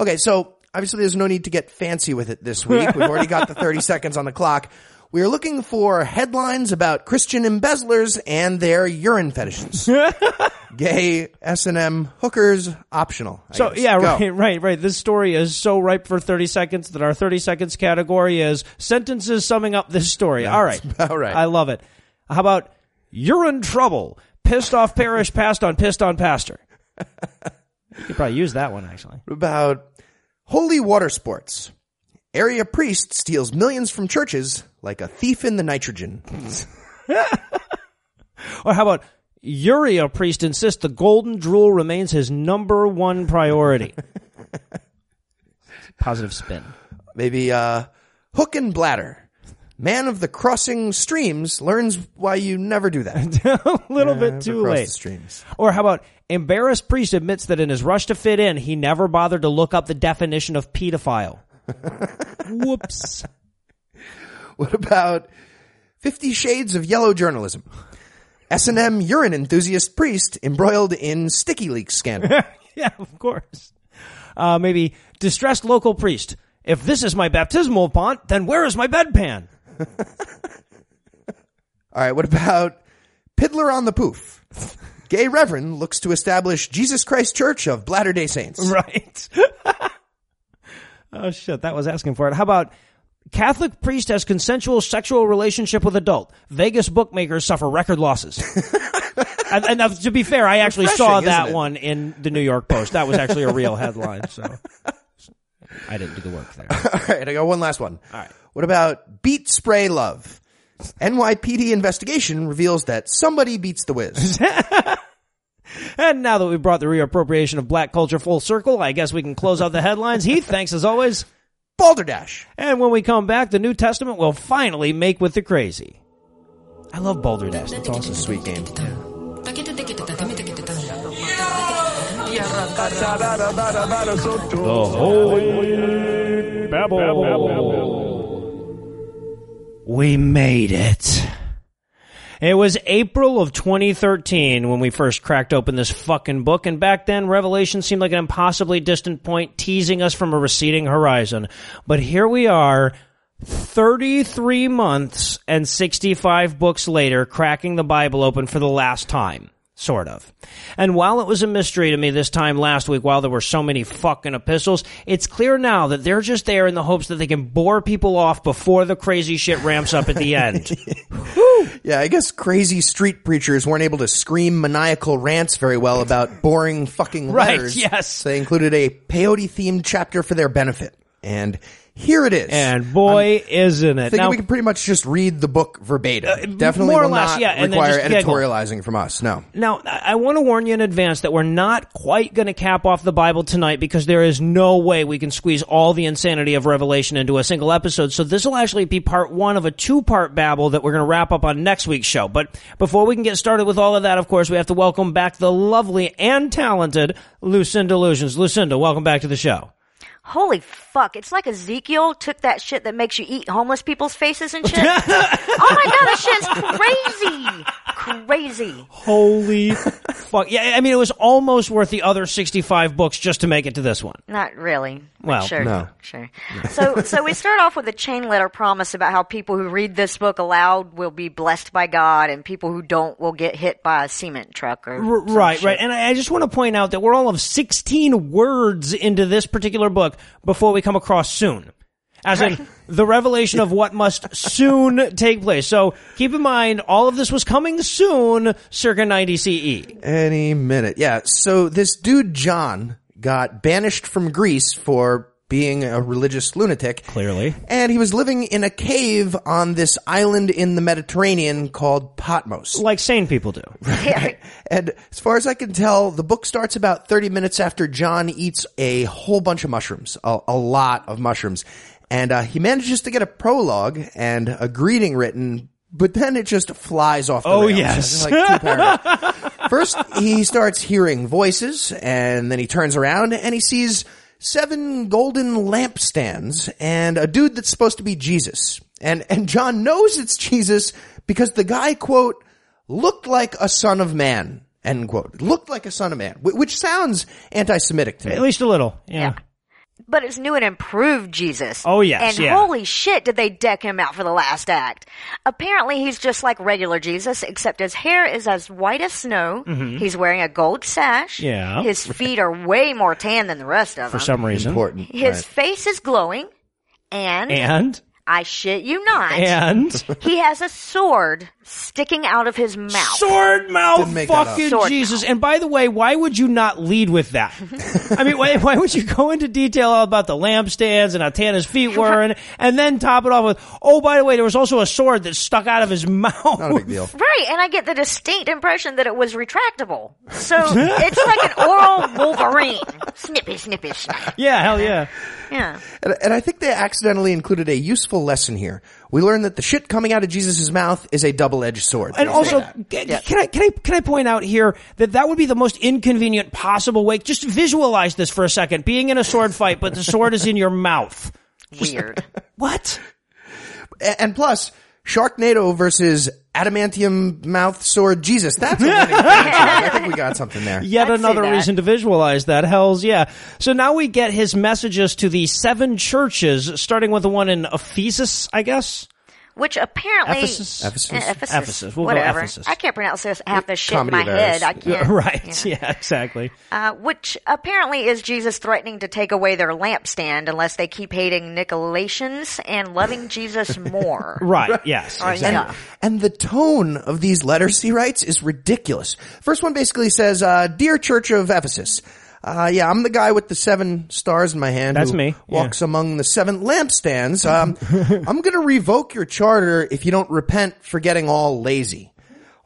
Okay, so obviously there's no need to get fancy with it this week. We've already got the 30 <laughs> seconds on the clock. We are looking for headlines about Christian embezzlers and their urine fetishes. <laughs> Gay S&M hookers optional. I So guess. yeah, Go. right, right, right. This story is so ripe for thirty seconds that our thirty seconds category is sentences summing up this story. All right, all right. I love it. How about you're in trouble? Pissed off parish passed on pissed on pastor. <laughs> you could probably use that one actually. About holy water sports? Area priest steals millions from churches like a thief in the nitrogen. <laughs> Or how about Uriah priest insists the golden drool remains his number one priority. <laughs> Positive spin. Maybe uh, hook and bladder. Man of the crossing streams learns why you never do that. <laughs> A little bit too late. the streams. Or how about embarrassed priest admits that in his rush to fit in, he never bothered to look up the definition of pedophile. <laughs> Whoops. What about Fifty Shades of Yellow Journalism? S&M urine enthusiast priest embroiled in sticky leaks scandal. <laughs> yeah, of course. Uh, maybe distressed local priest. If this is my baptismal font, then where is my bedpan? <laughs> All right, what about Piddler on the Poof? Gay Reverend looks to establish Jesus Christ Church of Bladder Day Saints. <laughs> Right. <laughs> oh shit, that was asking for it. How about Catholic priest has consensual sexual relationship with adult. Vegas bookmakers suffer record losses. and, and to be fair, I actually saw that one in the New York Post. That was actually a real headline. So I didn't do the work there. All right, I got one last one. All right. What about beat spray love? NYPD investigation reveals that somebody beats the whiz. <laughs> And now that we've brought the reappropriation of black culture full circle, I guess we can close out the headlines. Heath, thanks as always. Balderdash. And when we come back, the New Testament will finally make with the crazy. I love Boulder Dash. That's awesome. Sweet game. The Holy Babel. We made it. It was April of 2013 when we first cracked open this fucking book, and back then Revelation seemed like an impossibly distant point teasing us from a receding horizon. But here we are, 33 months and 65 books later, cracking the Bible open for the last time. Sort of. And while it was a mystery to me this time last week, while there were so many fucking epistles, it's clear now that they're just there in the hopes that they can bore people off before the crazy shit ramps up at the end. <laughs> Yeah, I guess crazy street preachers weren't able to scream maniacal rants very well about boring fucking <laughs> Right, letters. yes. So they included a peyote themed chapter for their benefit. And here it is. And boy, isn't it. I think Now, we can pretty much just read the book verbatim. Uh, Definitely more or less, not yeah, and require giggle. editorializing from us. No. Now, I I want to warn you in advance that we're not quite going to cap off the Bible tonight because there is no way we can squeeze all the insanity of Revelation into a single episode. So this will actually be part one of a two-part babble that we're going to wrap up on next week's show. But before we can get started with all of that, of course, we have to welcome back the lovely and talented Lucinda Illusions. Lucinda, welcome back to the show. Holy fuck. It's like Ezekiel took that shit that makes you eat homeless people's faces and shit. <laughs> oh my god, that shit's crazy. Crazy. Holy fuck. Yeah, I mean, it was almost worth the other 65 books just to make it to this one. Not really. Well, sure, no. sure. So, so we start off with a chain letter promise about how people who read this book aloud will be blessed by God, and people who don't will get hit by a cement truck or R- right, shit. right. And I I just want to point out that we're all of 16 words into this particular book before we come across soon. As in, <laughs> the revelation of what must soon take place. So keep in mind, all of this was coming soon, circa 90 CE. Any minute. Yeah. So this dude, John, got banished from Greece for being a religious lunatic. Clearly. And he was living in a cave on this island in the Mediterranean called Patmos. Like sane people do. <laughs> And as far as I can tell, the book starts about 30 minutes after John eats a whole bunch of mushrooms, a, a lot of mushrooms. And uh, he manages to get a prologue and a greeting written, but then it just flies off the Oh, rails. yes. Like. First, he starts hearing voices, and then he turns around and he sees seven golden lampstands and a dude that's supposed to be Jesus. And, and John knows it's Jesus because the guy, quote, looked like a son of man, end quote. Looked like a son of man, which sounds anti-Semitic to me. At least a little. Yeah. Yeah. But it's new and improved Jesus. Oh, yes, And yeah. holy shit did they deck him out for the last act. Apparently he's just like regular Jesus, except his hair is as white as snow. He's wearing a gold sash. Mm-hmm. Yeah. His feet are way more tan than the rest of For them. For some reason. Important. His right. face is glowing. And, And? I shit you not, And? he has a sword sticking out of his mouth. Sword mouth Didn't make that up. fucking Sword Jesus. And by the way, why would you not lead with that? <laughs> I mean, why, why would you go into detail all about the lampstands and how tan his feet were and, and then top it off with, oh, by the way, there was also a sword that stuck out of his <laughs> mouth. Not a big deal. Right, and I get the distinct impression that it was retractable. So <laughs> it's like an oral Wolverine. Snippy, snippy, snap. Yeah, hell yeah. Yeah. And, and I think they accidentally included a useful lesson here. We learned that the shit coming out of Jesus' mouth is a double-edged sword. And They also, that. ca- can I can I can I point out here that that would be the most inconvenient possible way? Just visualize this for a second: being in a sword fight, but the sword is in your mouth. Weird. <laughs> What? A- and plus, Sharknado versus adamantium mouth sword Jesus. That's a winning <laughs> franchise. I think we got something there. Yet I'd say another that. reason to visualize that. Hell's yeah. So now we get his messages to the seven churches, starting with the one in Ephesus, I guess. Which apparently Ephesus? Ephesus? Eh, Ephesus, Ephesus. We'll go whatever. Ephesus. I can't pronounce this half the shit in Comedy my of errors. head. I can't. <laughs> right. yeah. Yeah, exactly. Uh, which apparently is Jesus threatening to take away their lampstand unless they keep hating Nicolaitans and loving <laughs> Jesus more. Right. Yes. Exactly. yeah. And the tone of these letters he writes is ridiculous. First one basically says, uh, Dear Church of Ephesus, uh, yeah, I'm the guy with the seven stars in my hand. That's who me, Walks among the seven lampstands. Um, <laughs> I'm gonna revoke your charter if you don't repent for getting all lazy.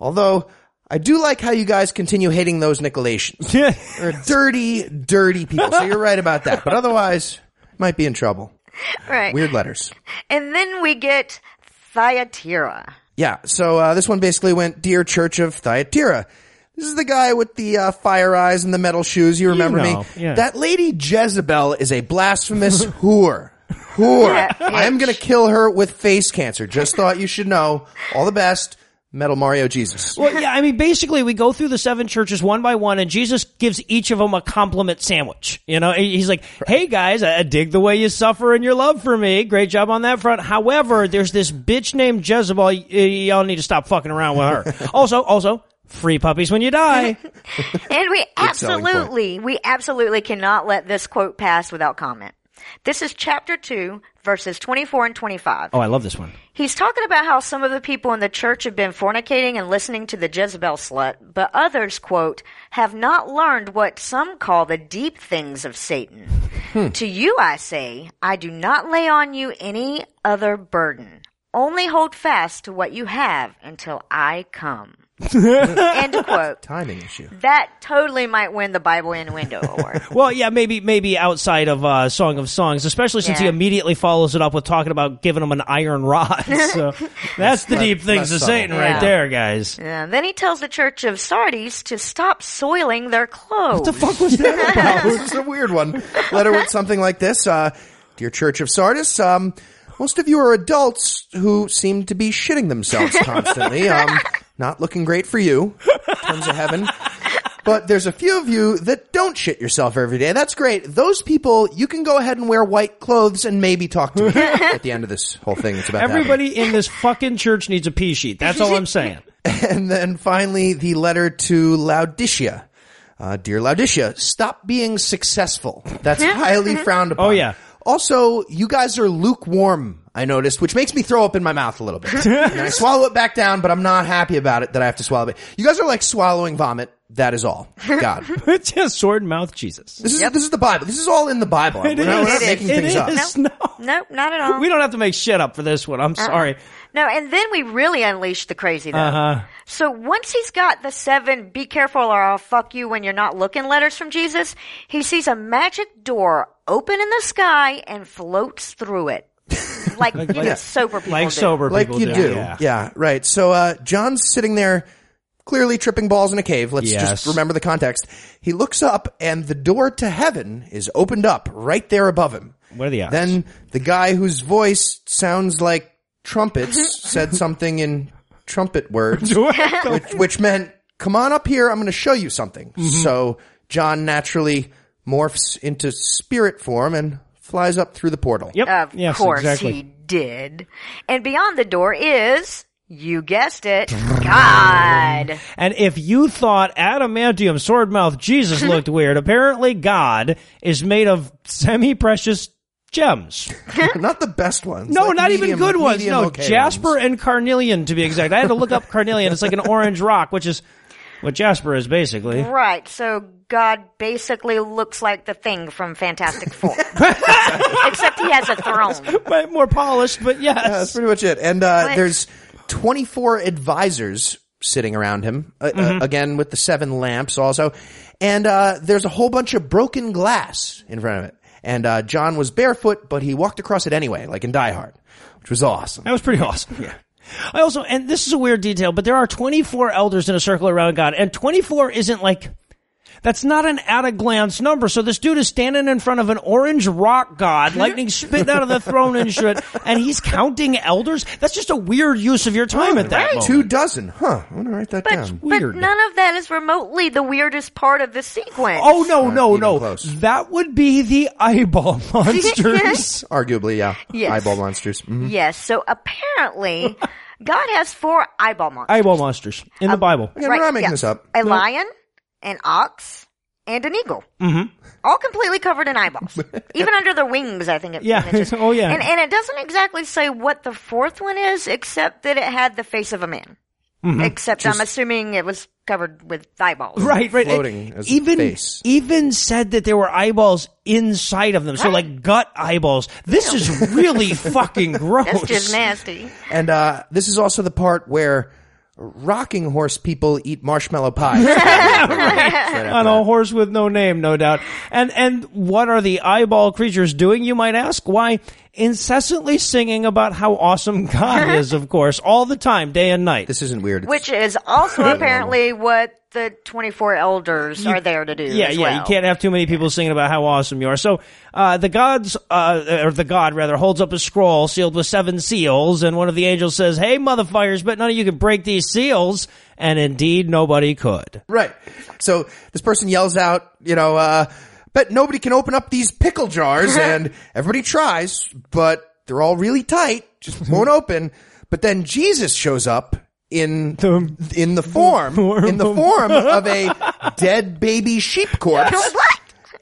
Although, I do like how you guys continue hating those Nicolaitans. <laughs> Yeah. They're dirty, dirty people. So you're right about that. But otherwise, might be in trouble. Right. Weird letters. And then we get Thyatira. Yeah, so uh, this one basically went, Dear Church of Thyatira. This is the guy with the uh, fire eyes and the metal shoes. You remember know, me? yeah. That lady Jezebel is a blasphemous <laughs> whore. Whore. Yeah, I am going to kill her with face cancer. Just thought you should know. All the best. Metal Mario Jesus. Well, yeah, I mean, basically, we go through the seven churches one by one, and Jesus gives each of them a compliment sandwich. You know, he's like, "Hey guys, I dig the way you suffer and your love for me. Great job on that front. However, there's this bitch named Jezebel. Y- Y'all need to stop fucking around with her. <laughs> also, also, free puppies when you die. <laughs> And we absolutely, we absolutely cannot let this quote pass without comment. This is chapter 2, verses 24 and 25. oh, I love this one. He's talking about how some of the people in the church have been fornicating and listening to the Jezebel slut, but others, quote, have not learned what some call the deep things of Satan. To you I say, I do not lay on you any other burden. Only hold fast to what you have until I come. <laughs> End quote. Timing issue. That totally might win the Bible Innuendo Award. <laughs> Well, yeah, maybe maybe outside of uh, Song of Songs, especially since he immediately follows it up with talking about giving him an iron rod. <laughs> So that's the deep things of. Satan Yeah. right there, guys. Yeah, then he tells the church of Sardis to stop soiling their clothes. What the fuck was that about? It was a weird one. Letter with something like this. Uh, Dear Church of Sardis, um, most of you are adults who seem to be shitting themselves constantly. Um, not looking great for you in terms of heaven. <laughs> But there's a few of you that don't shit yourself every day. That's great. Those people, you can go ahead and wear white clothes and maybe talk to me <laughs> at the end of this whole thing. It's about to. Everybody in this fucking church needs a pee sheet. That's all I'm <laughs> saying. And then finally, the letter to Laodicea. Uh, dear Laodicea, stop being successful. That's highly frowned upon. Oh, yeah. Also, you guys are lukewarm, I noticed, which makes me throw up in my mouth a little bit. <laughs> and I swallow it back down, but I'm not happy about it that I have to swallow it. You guys are like swallowing vomit. That is all. God. <laughs> It's just sword mouth Jesus. This is, this is the Bible. This is all in the Bible. We're not, we're not is. making It things up. is. No. Nope, not at all. We don't have to make shit up for this one. I'm uh-uh. sorry. No, and then we really unleash the crazy though. Uh-huh. So once he's got the seven, be careful or I'll fuck you when you're not looking letters from Jesus, he sees a magic door open in the sky and floats through it. <laughs> Like, you know, sober people Like do. sober like people you do. Yeah. Yeah. right. So uh John's sitting there clearly tripping balls in a cave. Let's Yes. just remember the context. He looks up and the door to heaven is opened up right there above him. What are the odds? Then the guy whose voice sounds like trumpets <laughs> said something in trumpet words, <laughs> which, which meant, come on up here, I'm going to show you something. Mm-hmm. So John naturally morphs into spirit form and flies up through the portal. Yep. Of yes, course exactly. he did. And beyond the door is, you guessed it, God. And if you thought adamantium sword mouth Jesus <laughs> looked weird, apparently God is made of semi-precious gems. <laughs> not the best ones. No, Like not medium- even good ones. No, okay jasper ones. and carnelian to be exact. I had to look up carnelian. It's like an orange rock, which is what jasper is basically. Right, so God basically looks like the thing from Fantastic Four. <laughs> Except he has a throne. But more polished, but yes. That's pretty much it. And uh, What? there's 24 advisors sitting around him, uh, Mm-hmm. uh, again with the seven lamps also. And uh, there's a whole bunch of broken glass in front of it. And uh, John was barefoot, but he walked across it anyway, like in Die Hard, which was awesome. That was pretty awesome. Yeah. I also, and this is a weird detail, but there are 24 elders in a circle around God, and 24 isn't like, That's not an at a glance number. So this dude is standing in front of an orange rock god, lightning spitting out of the throne and shit, and he's counting elders. That's just a weird use of your time at that moment. Two dozen. Huh. I'm gonna write that But, down. but Weird. none of that is remotely the weirdest part of the sequence. Oh no, no, no! close. That would be the eyeball <laughs> monsters. <laughs> Arguably, yeah. Yes. Eyeball monsters. Mhm. Yes, so apparently, <laughs> God has four eyeball monsters. eyeball monsters in the Bible. Yeah, we're not making yeah. this up. A lion, an ox, and an eagle. Mm-hmm. All completely covered in eyeballs. <laughs> Even under their wings, I think it Yeah. mentions. <laughs> Oh, yeah. And, and it doesn't exactly say what the fourth one is, except that it had the face of a man. Mm-hmm. Except I'm assuming it was covered with eyeballs. Right, right. Floating It as a even face. even said that there were eyeballs inside of them, so like gut eyeballs. This is really fucking gross. <laughs> That's just nasty. And uh, this is also the part where rocking horse people eat marshmallow pies. <laughs> <laughs> on a horse with no name, no doubt. And and what are the eyeball creatures doing? You might ask. Why incessantly singing about how awesome God <laughs> is, of course, all the time, day and night. this isn't weird. Which is also apparently what the 24 elders are there to do. Yeah, as yeah. well. You can't have too many people singing about how awesome you are. So, uh, the gods, uh, or the god rather, holds up a scroll sealed with seven seals, and one of the angels says, "Hey, motherfuckers, but none of you can break these seals." And indeed, nobody could. Right. So this person yells out, you know, uh, but nobody can open up these pickle jars <laughs> and everybody tries, but they're all really tight, just won't open. But then Jesus shows up in the, in the form in the form <laughs> of a dead baby sheep corpse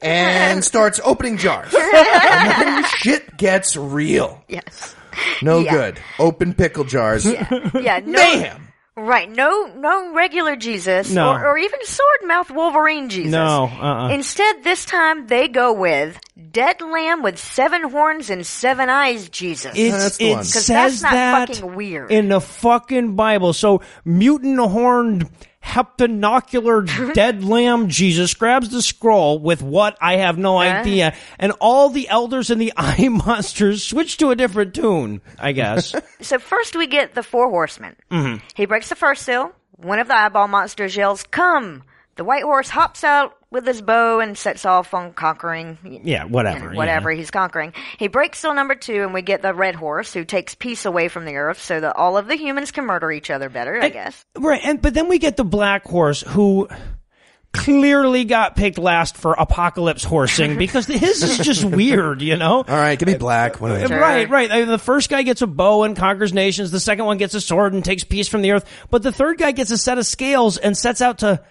and <laughs> starts opening jars. <laughs> And then shit gets real. Yes. No Yeah. good. Open pickle jars. Yeah, no. Mayhem. Right, no, no regular Jesus, No. or, or even sword mouth Wolverine Jesus. No, uh-uh. Instead, this time they go with dead lamb with seven horns and seven eyes Jesus. It's, that's it one. 'Cause says that's not that fucking weird. in the fucking Bible. So mutant horned heptanocular <laughs> dead lamb Jesus grabs the scroll with what I have no idea, and all the elders and the <laughs> eye monsters switch to a different tune. I guess. <laughs> so first we get the four horsemen. Mm-hmm. He breaks the first seal. One of the eyeball monsters yells, "Come!" The white horse hops out with his bow and sets off on conquering. yeah, whatever. whatever yeah. he's conquering. He breaks seal number two, and we get the red horse who takes peace away from the earth, so that all of the humans can murder each other better. I guess. Right, and but then we get the black horse who clearly got picked last for apocalypse horsing <laughs> because his is just weird, you know. All right, give me black. What do I- Right, right. I mean, the first guy gets a bow and conquers nations. The second one gets a sword and takes peace from the earth. But the third guy gets a set of scales and sets out to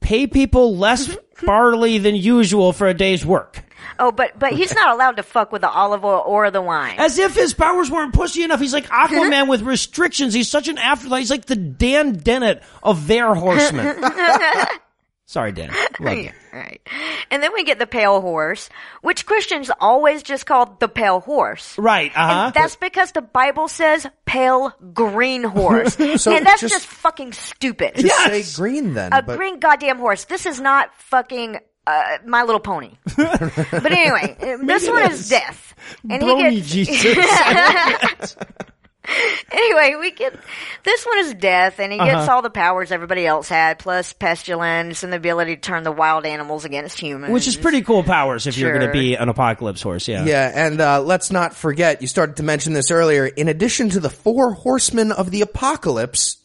pay people less <laughs> barley than usual for a day's work. Oh, but but he's not allowed to fuck with the olive oil or the wine. As if his powers weren't pushy enough. He's like Aquaman <laughs> with restrictions. He's such an afterlife. He's like the Dan Dennett of their horsemen. <laughs> Sorry, Dan. Love you. <laughs> Right. And then we get the pale horse, which Christians always just called the pale horse. Right, uh-huh. And that's because the Bible says pale green <laughs> horse. So and that's just- just, fucking stupid. Just Yes! say green then. A but green goddamn horse. This is not fucking uh, My Little Pony. <laughs> but anyway, uh, this one is death. And Brony he gets Jesus. <laughs> anyway, we get this one is death, and he Uh-huh. gets all the powers everybody else had, plus pestilence and the ability to turn the wild animals against humans. Which is pretty cool powers if you're going to be an apocalypse horse, yeah. Yeah, and uh, let's not forget, you started to mention this earlier. In addition to the four horsemen of the apocalypse,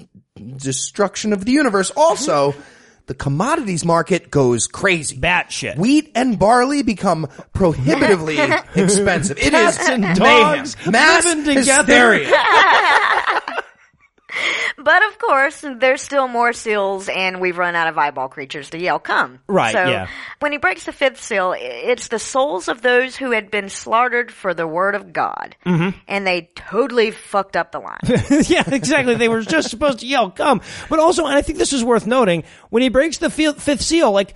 destruction of the universe, also <laughs> the commodities market goes crazy. Batshit. Wheat and barley become prohibitively <laughs> expensive. It is Cats and mayhem. mass living together. hysteria. <laughs> Course, there's still more seals, and we've run out of eyeball creatures to yell, come. Right, So, yeah. when he breaks the fifth seal, it's the souls of those who had been slaughtered for the word of God. Mm-hmm. And they totally fucked up the line. <laughs> yeah, exactly. They were just supposed to yell, come. But also, and I think this is worth noting, when he breaks the fifth seal, like,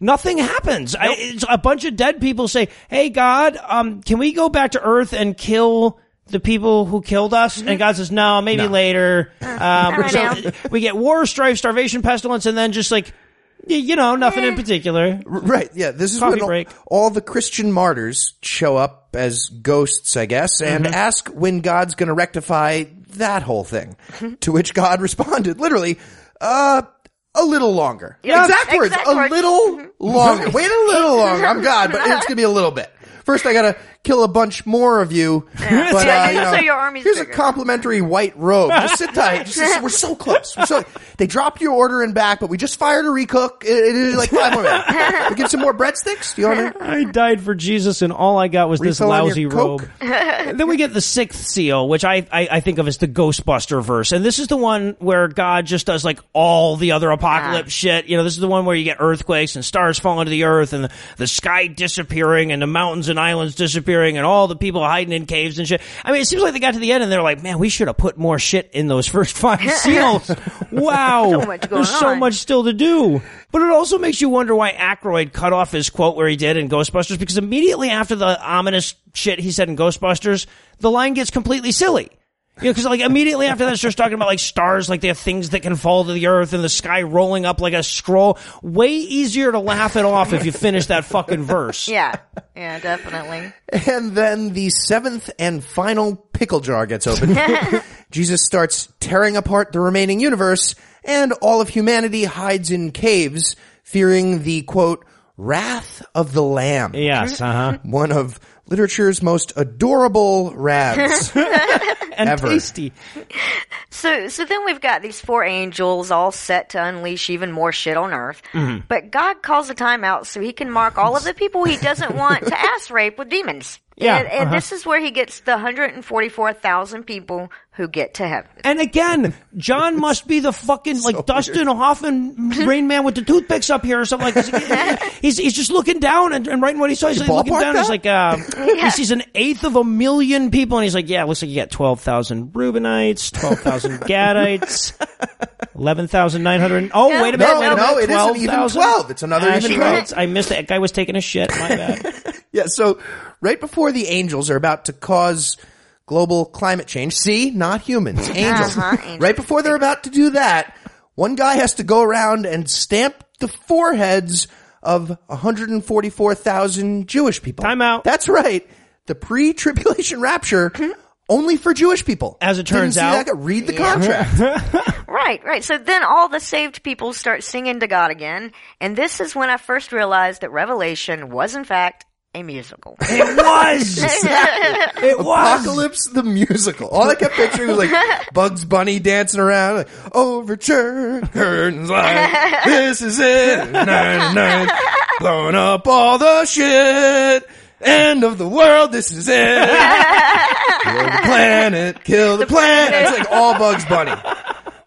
nothing happens. I, it's a bunch of dead people say, hey, God, um, can we go back to Earth and kill the people who killed us? And God says, no, maybe later. <laughs> Um, right so now. we get war, strife, starvation, pestilence, and then just like, y- you know, nothing in particular. Right, yeah. This is Coffee when all, break. all the Christian martyrs show up as ghosts, I guess, and Mm-hmm. ask when God's going to rectify that whole thing. to which God <laughs> responded, literally, uh, a little longer. Yeah, exact words. exact a words. little longer. Wait a little <laughs> longer. I'm God, but it's gonna be a little bit. First, I gotta kill a bunch more of you. <laughs> But, Yeah, uh, you know, so your army's here's bigger. a complimentary white robe. Just sit tight. Just, <laughs> just- we're so close. We're so, they dropped your order in back, but we just fired a recook. It, it is like five more minutes. <laughs> We'll get some more breadsticks. Do you want to? I died for Jesus, and all I got was this Refill on your lousy Coke? robe. then we get the sixth seal, which I, I I think of as the Ghostbuster verse, and this is the one where God just does like all the other apocalypse shit. You know, this is the one where you get earthquakes and stars falling to the earth, and the, the sky disappearing, and the mountains and islands disappearing, and all the people hiding in caves and shit. I mean, it seems like they got to the end and they're like, man, we should have put more shit in those <laughs> first five <laughs> seals. Wow, So there's so much still to do. But it also makes you wonder why Aykroyd cut off his quote where he did in Ghostbusters because immediately after the ominous shit he said in Ghostbusters, the line gets completely silly. You know, because like immediately after that, starts talking about like stars, like they have things that can fall to the earth and the sky rolling up like a scroll. Way easier to laugh it off if you finish that fucking verse. Yeah, yeah, definitely. And then the seventh and final pickle jar gets opened. <laughs> Jesus starts tearing apart the remaining universe, and all of humanity hides in caves, fearing the quote, wrath of the Lamb. Yes, uh huh. One of literature's most adorable rads. <laughs> And Ever. tasty. So, so then we've got these four angels all set to unleash even more shit on Earth. Mm-hmm. But God calls a timeout so he can mark all of the people he doesn't want to ass rape with demons. Yeah, And, and uh-huh. this is where he gets the 144,000 people who get to heaven. And again, John <laughs> must be the fucking like Dustin Hoffman Rain Man with the toothpicks up here or something like this. <laughs> He's he's just looking down and, and writing what he saw. He's like, looking ballpark down. He's like, uh, <laughs> he sees an eighth of a million people, and he's like, yeah, it looks like you got twelve thousand Reubenites, twelve thousand Gadites, eleven thousand nine hundred. Oh, wait a minute, No, wait a no, minute, it isn't even 12,000? 12. It's another Ah, even shit, 12. I missed it. That guy was taking a shit. My bad. <laughs> Yeah, so right before the angels are about to cause global climate change, see, not humans, angels. Uh-huh, angels. Right before they're about to do that, one guy has to go around and stamp the foreheads of 144,000 Jewish people. Time out. That's right. The pre-tribulation rapture only for Jewish people. As it Didn't turns see out. that? Read the contract. <laughs> Right, right. So then all the saved people start singing to God again. And this is when I first realized that Revelation was in fact a musical. It was. <laughs> it was. Apocalypse the musical. All I kept picturing was like <laughs> Bugs Bunny dancing around, like overture curtains like this is it, nine nine, blowing up all the shit. End of the world, this is it. <laughs> kill the planet, kill the planet. It's like all Bugs Bunny.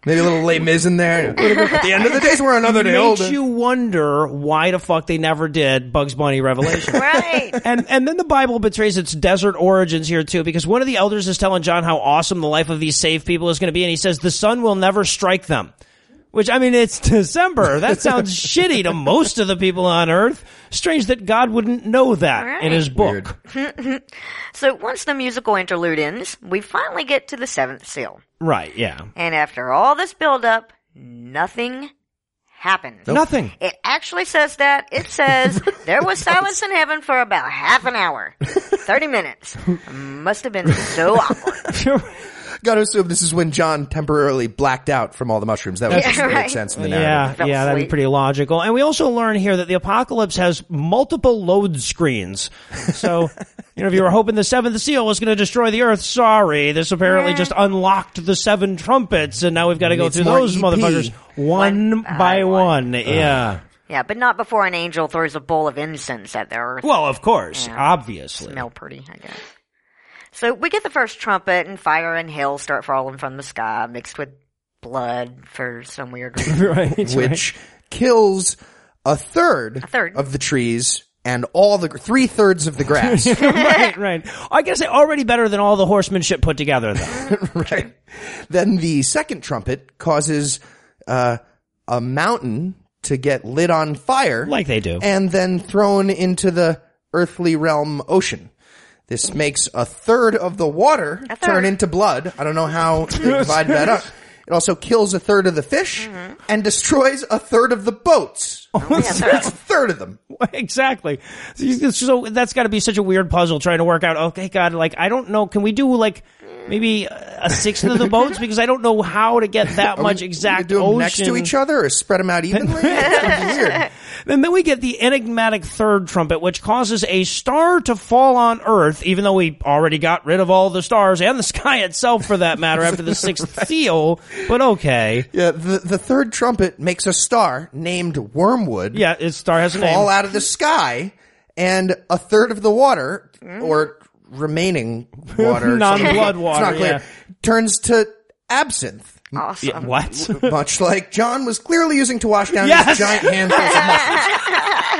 Maybe a little Les Mis in there. At the end of the day, we're another day Makes older. you wonder why the fuck they never did Bugs Bunny Revelation. <laughs> right. and and then the Bible betrays its desert origins here too, because one of the elders is telling John how awesome the life of these saved people is going to be, and he says the sun will never strike them. Which I mean, it's <laughs> December. That sounds <laughs> shitty to most of the people on Earth. Strange that God wouldn't know that in His book. <laughs> So once the musical interlude ends, we finally get to the seventh seal. Right? Yeah. And after all this buildup, nothing happens. Nothing. It actually says that. It says there was silence in heaven for about half an hour. 30 minutes. Must have been so awkward. Gotta assume this is when John temporarily blacked out from all the mushrooms. That was Yeah, just made sense in the Yeah, narrative. Fell yeah, that'd be pretty logical. And we also learn here that the apocalypse has multiple load screens. So, you know, if you were hoping the seventh seal was going to destroy the earth, sorry. This apparently just unlocked the seven trumpets, and now we've got to go Needs through those EP. motherfuckers one, One by by one. Yeah. Yeah, but not before an angel throws a bowl of incense at the earth. Well, of course, Yeah. obviously. Smell pretty, I guess. So we get the first trumpet, and fire and hail start falling from the sky, mixed with blood for some weird <laughs> reason. right. which kills a third, a third. of the trees and all the three thirds of the grass. <laughs> right, right. I guess it already better than all the horsemanship put together, though. <laughs> right. Then the second trumpet causes uh, a mountain to get lit on fire, Like they do. and then thrown into the earthly realm ocean. This makes a third of the water third. turn into blood. I don't know how <laughs> they divide that up. It also kills a third of the fish Mm-hmm. and destroys a third of the boats. Oh. <laughs> That's a third of them. <laughs> exactly. So that's got to be such a weird puzzle trying to work out. Okay, God, like I don't know. Can we do like maybe a sixth of the boats because I don't know how to get that Are much we- exact we do them ocean. next to each other or spread them out evenly? It's weird. And then we get the enigmatic third trumpet, which causes a star to fall on Earth, even though we already got rid of all the stars and the sky <laughs> itself, for that matter, after the <laughs> sixth seal. But okay, Yeah, the, the third trumpet makes a star named Wormwood yeah, its star has a name. fall out of the sky, and a third of the water, mm. or remaining water, Non-blood <laughs> water, it's not clear, yeah. turns to absinthe. Awesome. Yeah, what? <laughs> Much like John was clearly using to wash down Yes! his giant handfuls of mushrooms. <laughs>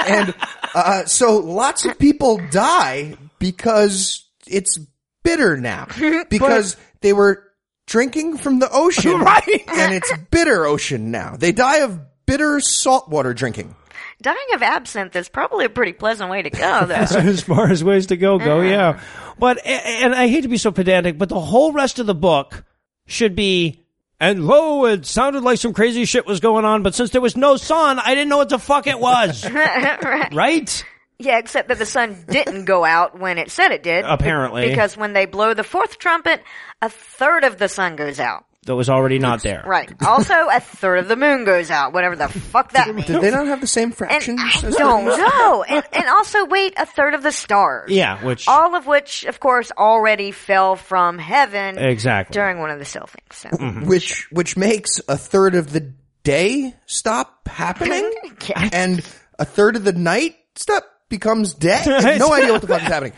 And uh, so lots of people die because it's bitter now. <laughs> Because they were drinking from the ocean. Right. And it's bitter ocean now. They die of bitter saltwater drinking. Dying of absinthe is probably a pretty pleasant way to go, though. as far as ways to go go, yeah. But and I hate to be so pedantic, but the whole rest of the book should be. And lo, it sounded like some crazy shit was going on, but since there was no sun, I didn't know what the fuck it was. <laughs> right? yeah, except that the sun didn't go out when it said it did. Apparently. Because when they blow the fourth trumpet, a third of the sun goes out. That was already not there. Right. Also, a third of the moon goes out, whatever the fuck that means. Did they not have the same And fractions? I as don't the- know. And, and also, wait, a third of the stars. Yeah, which All of which, of course, already fell from heaven exactly. during one of the seal things. So. Mm-hmm. Which, which makes a third of the day stop happening? <laughs> Yeah. and a third of the night stop becomes day. I <laughs> have no idea what the fuck is happening.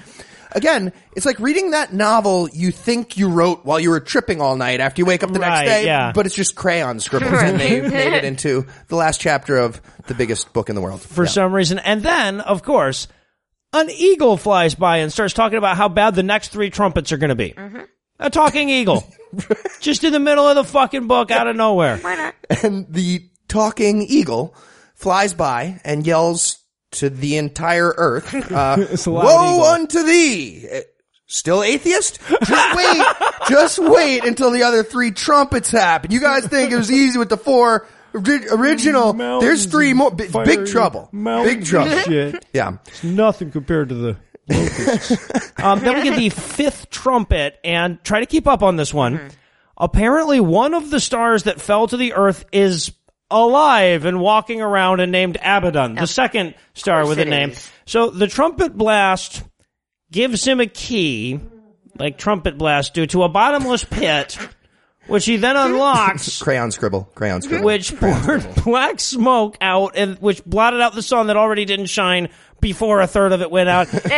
Again, it's like reading that novel you think you wrote while you were tripping all night after you wake up the Right, next day, yeah. but it's just crayon scribbles and they <laughs> made it into the last chapter of the biggest book in the world. for Yeah. some reason. And then, of course, an eagle flies by and starts talking about how bad the next three trumpets are going to be. Mm-hmm. A talking eagle. <laughs> Just in the middle of the fucking book out of nowhere. Why not? and the talking eagle flies by and yells to the entire earth, <laughs> uh, woe eagle. unto thee! Uh, Still atheist? Just <laughs> wait, just wait until the other three trumpets happen. You guys think it was easy with the four ori- original. There's three more. Big, big trouble. Big trouble. Shit. Yeah. It's nothing compared to the <laughs> um, then we get the fifth trumpet and try to keep up on this one. Apparently, one of the stars that fell to the earth is alive and walking around and named Abaddon, the second star with a name. is. So the trumpet blast gives him a key, like trumpet blast do, to a bottomless pit, which he then unlocks. <laughs> Crayon scribble. Crayon scribble. which poured black smoke out and which blotted out the sun that already didn't shine before a third of it went out. <laughs>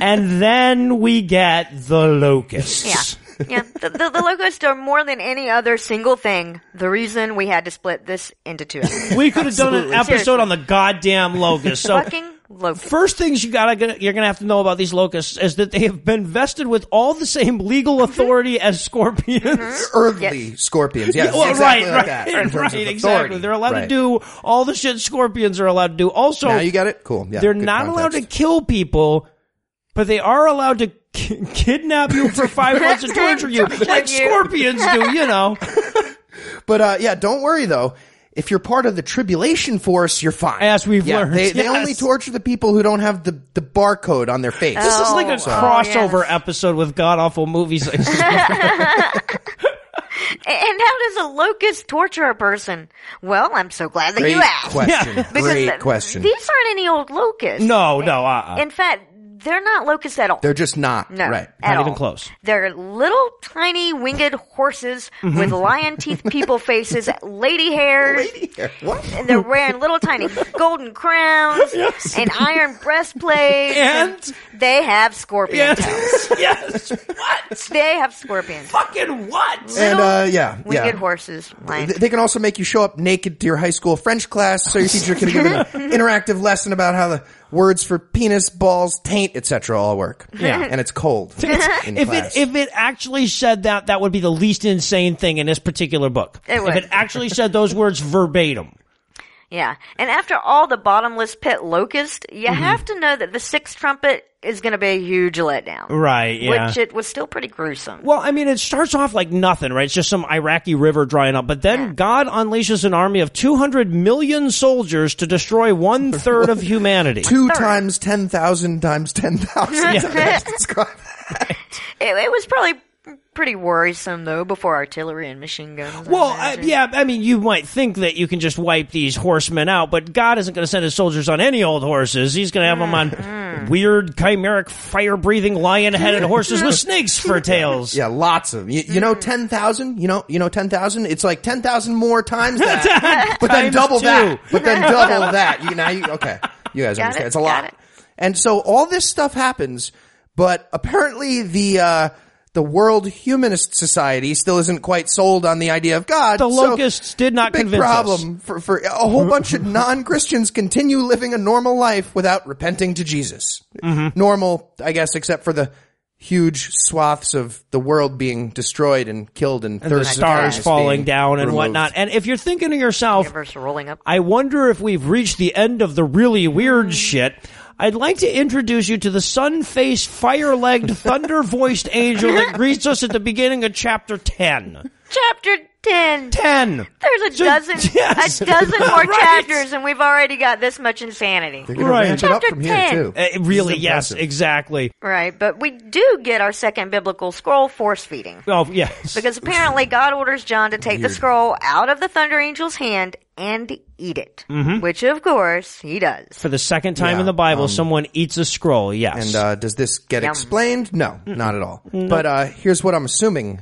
and then we get the locusts. Yeah. Yeah. The, the, the locusts are more than any other single thing the reason we had to split this into two. episodes. We could have done an episode Seriously. on the goddamn locusts. So Fucking locusts. First things you gotta gonna- you're gonna have to know about these locusts is that they have been vested with all the same legal mm-hmm. authority as scorpions. Mm-hmm. Earthly scorpions. Yes, Well, exactly right, like right, that. in terms right, of exactly. They're allowed to do all the shit scorpions are allowed to do. Also, Now you got it? Cool. Yeah, they're good not allowed to kill people, but they are allowed to ki- kidnap you for <laughs> five months and torture you, like scorpions do. You know, <laughs> But uh, yeah, don't worry though. If you're part of the tribulation force, you're fine. As we've yeah, learned, they, they yes. only torture the people who don't have the, the barcode on their face. this is like a Oh, oh, crossover yes. episode with god awful movies. <laughs> And how does a locust torture a person? Well, I'm so glad that Great you asked. question. Because Great question. These aren't any old locusts. no, no, uh, uh In fact, they're not locusts at all. They're just not no, right. at Not even close. They're little tiny winged horses Mm-hmm. with lion teeth people faces, <laughs> lady hairs. What? And they're wearing little tiny golden crowns <laughs> and iron breastplates. And- they have scorpion tails. <laughs> yes, what? They have scorpions. Fucking what? And uh, yeah, Winged yeah. horses. Lion Th- They can also make you show up naked to your high school French class, so your teacher can give an interactive lesson about how the words for penis, balls, taint, etc. all work. <laughs> Yeah. and it's cold <laughs> in if class. it if it actually said that, that would be the least insane thing in this particular book. It would. If it actually said those words verbatim. Yeah. And after all the bottomless pit locust, you Mm-hmm. have to know that the sixth trumpet is going to be a huge letdown. Right, yeah. Which it was still pretty gruesome. Well, I mean, it starts off like nothing, right? It's just some Iraqi river drying up. But then God unleashes an army of 200 million soldiers to destroy one third of <laughs> humanity. Two times ten thousand times ten thousand. <laughs> <laughs> it, it was probably pretty worrisome though. Before artillery and machine guns. Well, I, imagine. yeah, I mean, you might think that you can just wipe these horsemen out, but God isn't going to send his soldiers on any old horses. He's going to have them Mm-hmm. on weird, chimeric, fire-breathing, lion-headed <laughs> horses with snakes for tails. Yeah, lots of 'em. You, you know, Mm. ten thousand. You know, you know, ten thousand. It's like ten thousand more times that, <laughs> but then Times double two. that. But then <laughs> double that. You now, you okay? You guys Got understand? it, It's a got lot. it. And so all this stuff happens, but apparently the uh, the World Humanist Society still isn't quite sold on the idea of God. The So locusts did not big convince us. problem for for a whole bunch of non Christians continue living a normal life without repenting to Jesus. Mm-hmm. Normal, I guess, except for the huge swaths of the world being destroyed and killed and, And the stars falling being down and removed. whatnot. And if you're thinking to yourself, rolling up. I wonder if we've reached the end of the really weird shit. I'd like to introduce you to the sun-faced, fire-legged, <laughs> thunder-voiced angel that greets us at the beginning of chapter 10. Chapter ten. 10! There's a So- dozen, <laughs> yes. a dozen more <laughs> Right. chapters, and we've already got this much insanity. They're going Right. to ramp it up Chapter from here 10. too. Uh, really, This is yes, impressive. exactly. Right, but we do get our second biblical scroll force feeding. Oh, yes. Because apparently God orders John to take the scroll out of the thunder angel's hand and eat it. Mm-hmm. Which of course he does. For the second time Yeah, in the Bible, someone eats a scroll, yes. And uh, does this get Yum. explained? No, not at all. But uh, here's what I'm assuming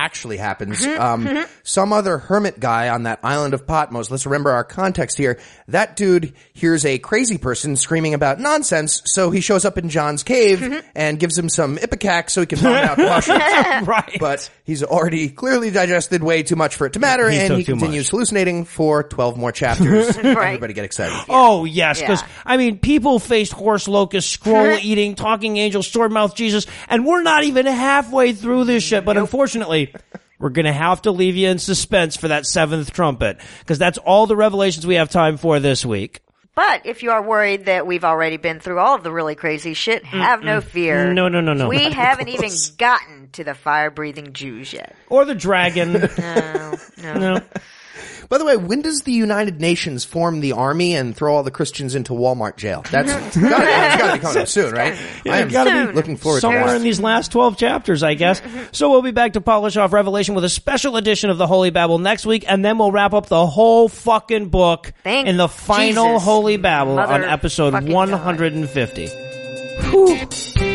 actually happens. Mm-hmm, um, mm-hmm. some other hermit guy on that island of Patmos. Let's remember our context here. That dude hears a crazy person screaming about nonsense, so he shows up in John's cave mm-hmm. and gives him some ipecac so he can vomit out the mushrooms. right. But he's already clearly digested way too much for it to matter, He and took he too continues much. hallucinating for 12 more chapters. <laughs> Everybody get excited. Oh yes, because Yeah. I mean, people faced horse locust, scroll <laughs> eating, talking angel, sword mouth Jesus, and we're not even halfway through this shit. But unfortunately, we're gonna have to leave you in suspense for that seventh trumpet because that's all the revelations we have time for this week. But if you are worried that we've already been through all of the really crazy shit, have no fear. No, no, no, no. We Not haven't even gotten to the fire breathing Jews yet. Or the dragon. <laughs> No, no. no. By the way, when does the United Nations form the army and throw all the Christians into Walmart jail? That's <laughs> gotta, it's got to be coming up soon, right? I am gotta be looking forward to that. Somewhere in these last 12 chapters, I guess. Mm-hmm. So we'll be back to polish off Revelation with a special edition of the Holy Babble next week, and then we'll wrap up the whole fucking book Thank in the final Jesus. Holy Babble on episode 150.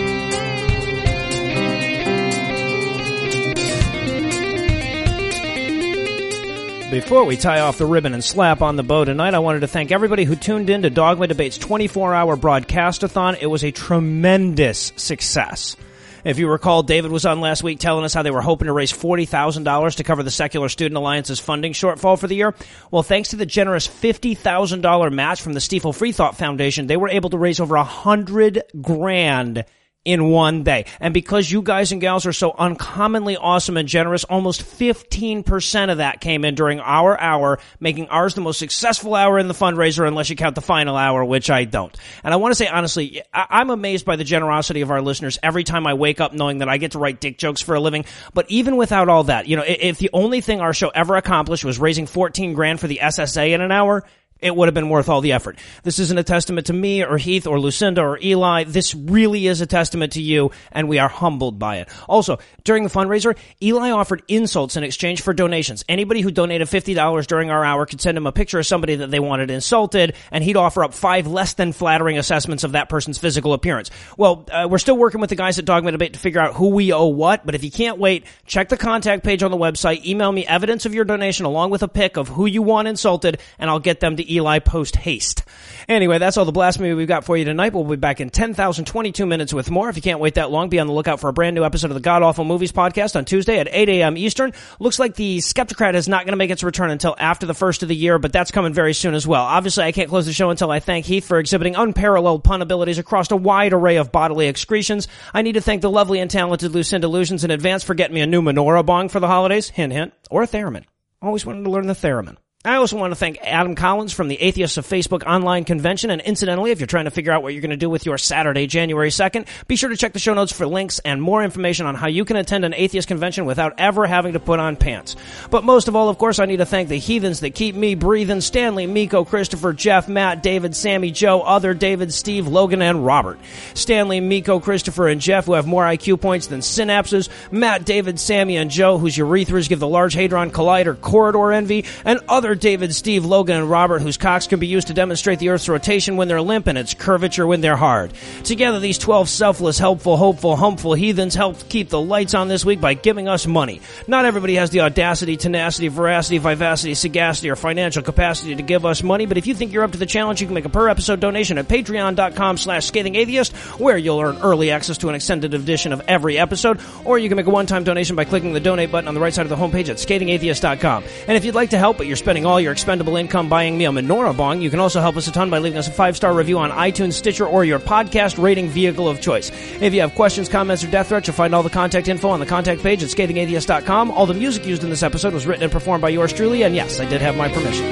Before we tie off the ribbon and slap on the bow tonight, I wanted to thank everybody who tuned in to Dogma Debate's 24-hour broadcast-a-thon. It was a tremendous success. If you recall, David was on last week telling us how they were hoping to raise $40,000 to cover the Secular Student Alliance's funding shortfall for the year. Well, thanks to the generous $50,000 match from the Stiefel Free Thought Foundation, they were able to raise over a hundred grand in one day. And because you guys and gals are so uncommonly awesome and generous, almost 15% of that came in during our hour, making ours the most successful hour in the fundraiser unless you count the final hour, which I don't. And I want to say honestly, I- I'm amazed by the generosity of our listeners every time I wake up knowing that I get to write dick jokes for a living. But even without all that, you know, if the only thing our show ever accomplished was raising 14 grand for the SSA in an hour, it would have been worth all the effort. This isn't a testament to me or Heath or Lucinda or Eli. This really is a testament to you, and we are humbled by it. Also, during the fundraiser, Eli offered insults in exchange for donations. Anybody who donated $50 during our hour could send him a picture of somebody that they wanted insulted, and he'd offer up five less than flattering assessments of that person's physical appearance. Well, uh, we're still working with the guys at Dogma Debate to figure out who we owe what, but if you can't wait, check the contact page on the website, email me evidence of your donation along with a pic of who you want insulted, and I'll get them to Eli post haste. Anyway, that's all the blasphemy we've got for you tonight. We'll be back in 10,022 minutes with more. If you can't wait that long, be on the lookout for a brand new episode of the God Awful Movies podcast on Tuesday at 8 a.m. Eastern. Looks like the Skeptocrat is not going to make its return until after the first of the year, but that's coming very soon as well. Obviously, I can't close the show until I thank Heath for exhibiting unparalleled pun abilities across a wide array of bodily excretions. I need to thank the lovely and talented Lucinda Illusions in advance for getting me a new menorah bong for the holidays. Hint, hint. Or a theremin. Always wanted to learn the theremin. I also want to thank Adam Collins from the Atheists of Facebook online convention. And incidentally, if you're trying to figure out what you're going to do with your Saturday, January 2nd, be sure to check the show notes for links and more information on how you can attend an atheist convention without ever having to put on pants. But most of all, of course, I need to thank the heathens that keep me breathing Stanley, Miko, Christopher, Jeff, Matt, David, Sammy, Joe, Other, David, Steve, Logan, and Robert. Stanley, Miko, Christopher, and Jeff, who have more IQ points than synapses. Matt, David, Sammy, and Joe, whose urethras give the Large Hadron Collider corridor envy. And Other, David, Steve, Logan, and Robert, whose cocks can be used to demonstrate the Earth's rotation when they're limp and its curvature when they're hard. Together, these 12 selfless, helpful, hopeful, humpful heathens helped keep the lights on this week by giving us money. Not everybody has the audacity, tenacity, veracity, vivacity, sagacity, or financial capacity to give us money, but if you think you're up to the challenge, you can make a per episode donation at patreon.com slash scathingatheist, where you'll earn early access to an extended edition of every episode, or you can make a one-time donation by clicking the donate button on the right side of the homepage at scathingatheist.com. And if you'd like to help, but you're spending all your expendable income buying me a menorah bong, you can also help us a ton by leaving us a five-star review on iTunes, Stitcher, or your podcast rating vehicle of choice. If you have questions, comments, or death threats, you'll find all the contact info on the contact page at scathingatheist.com. All the music used in this episode was written and performed by yours truly, and yes, I did have my permission.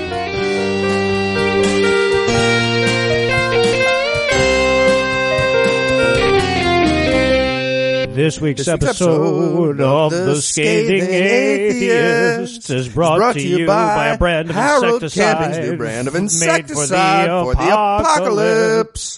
This week's, This episode of The Scathing Atheist is brought, to you by, a brand of Harold insecticide Camping's new brand of made insecticide for the, apocalypse.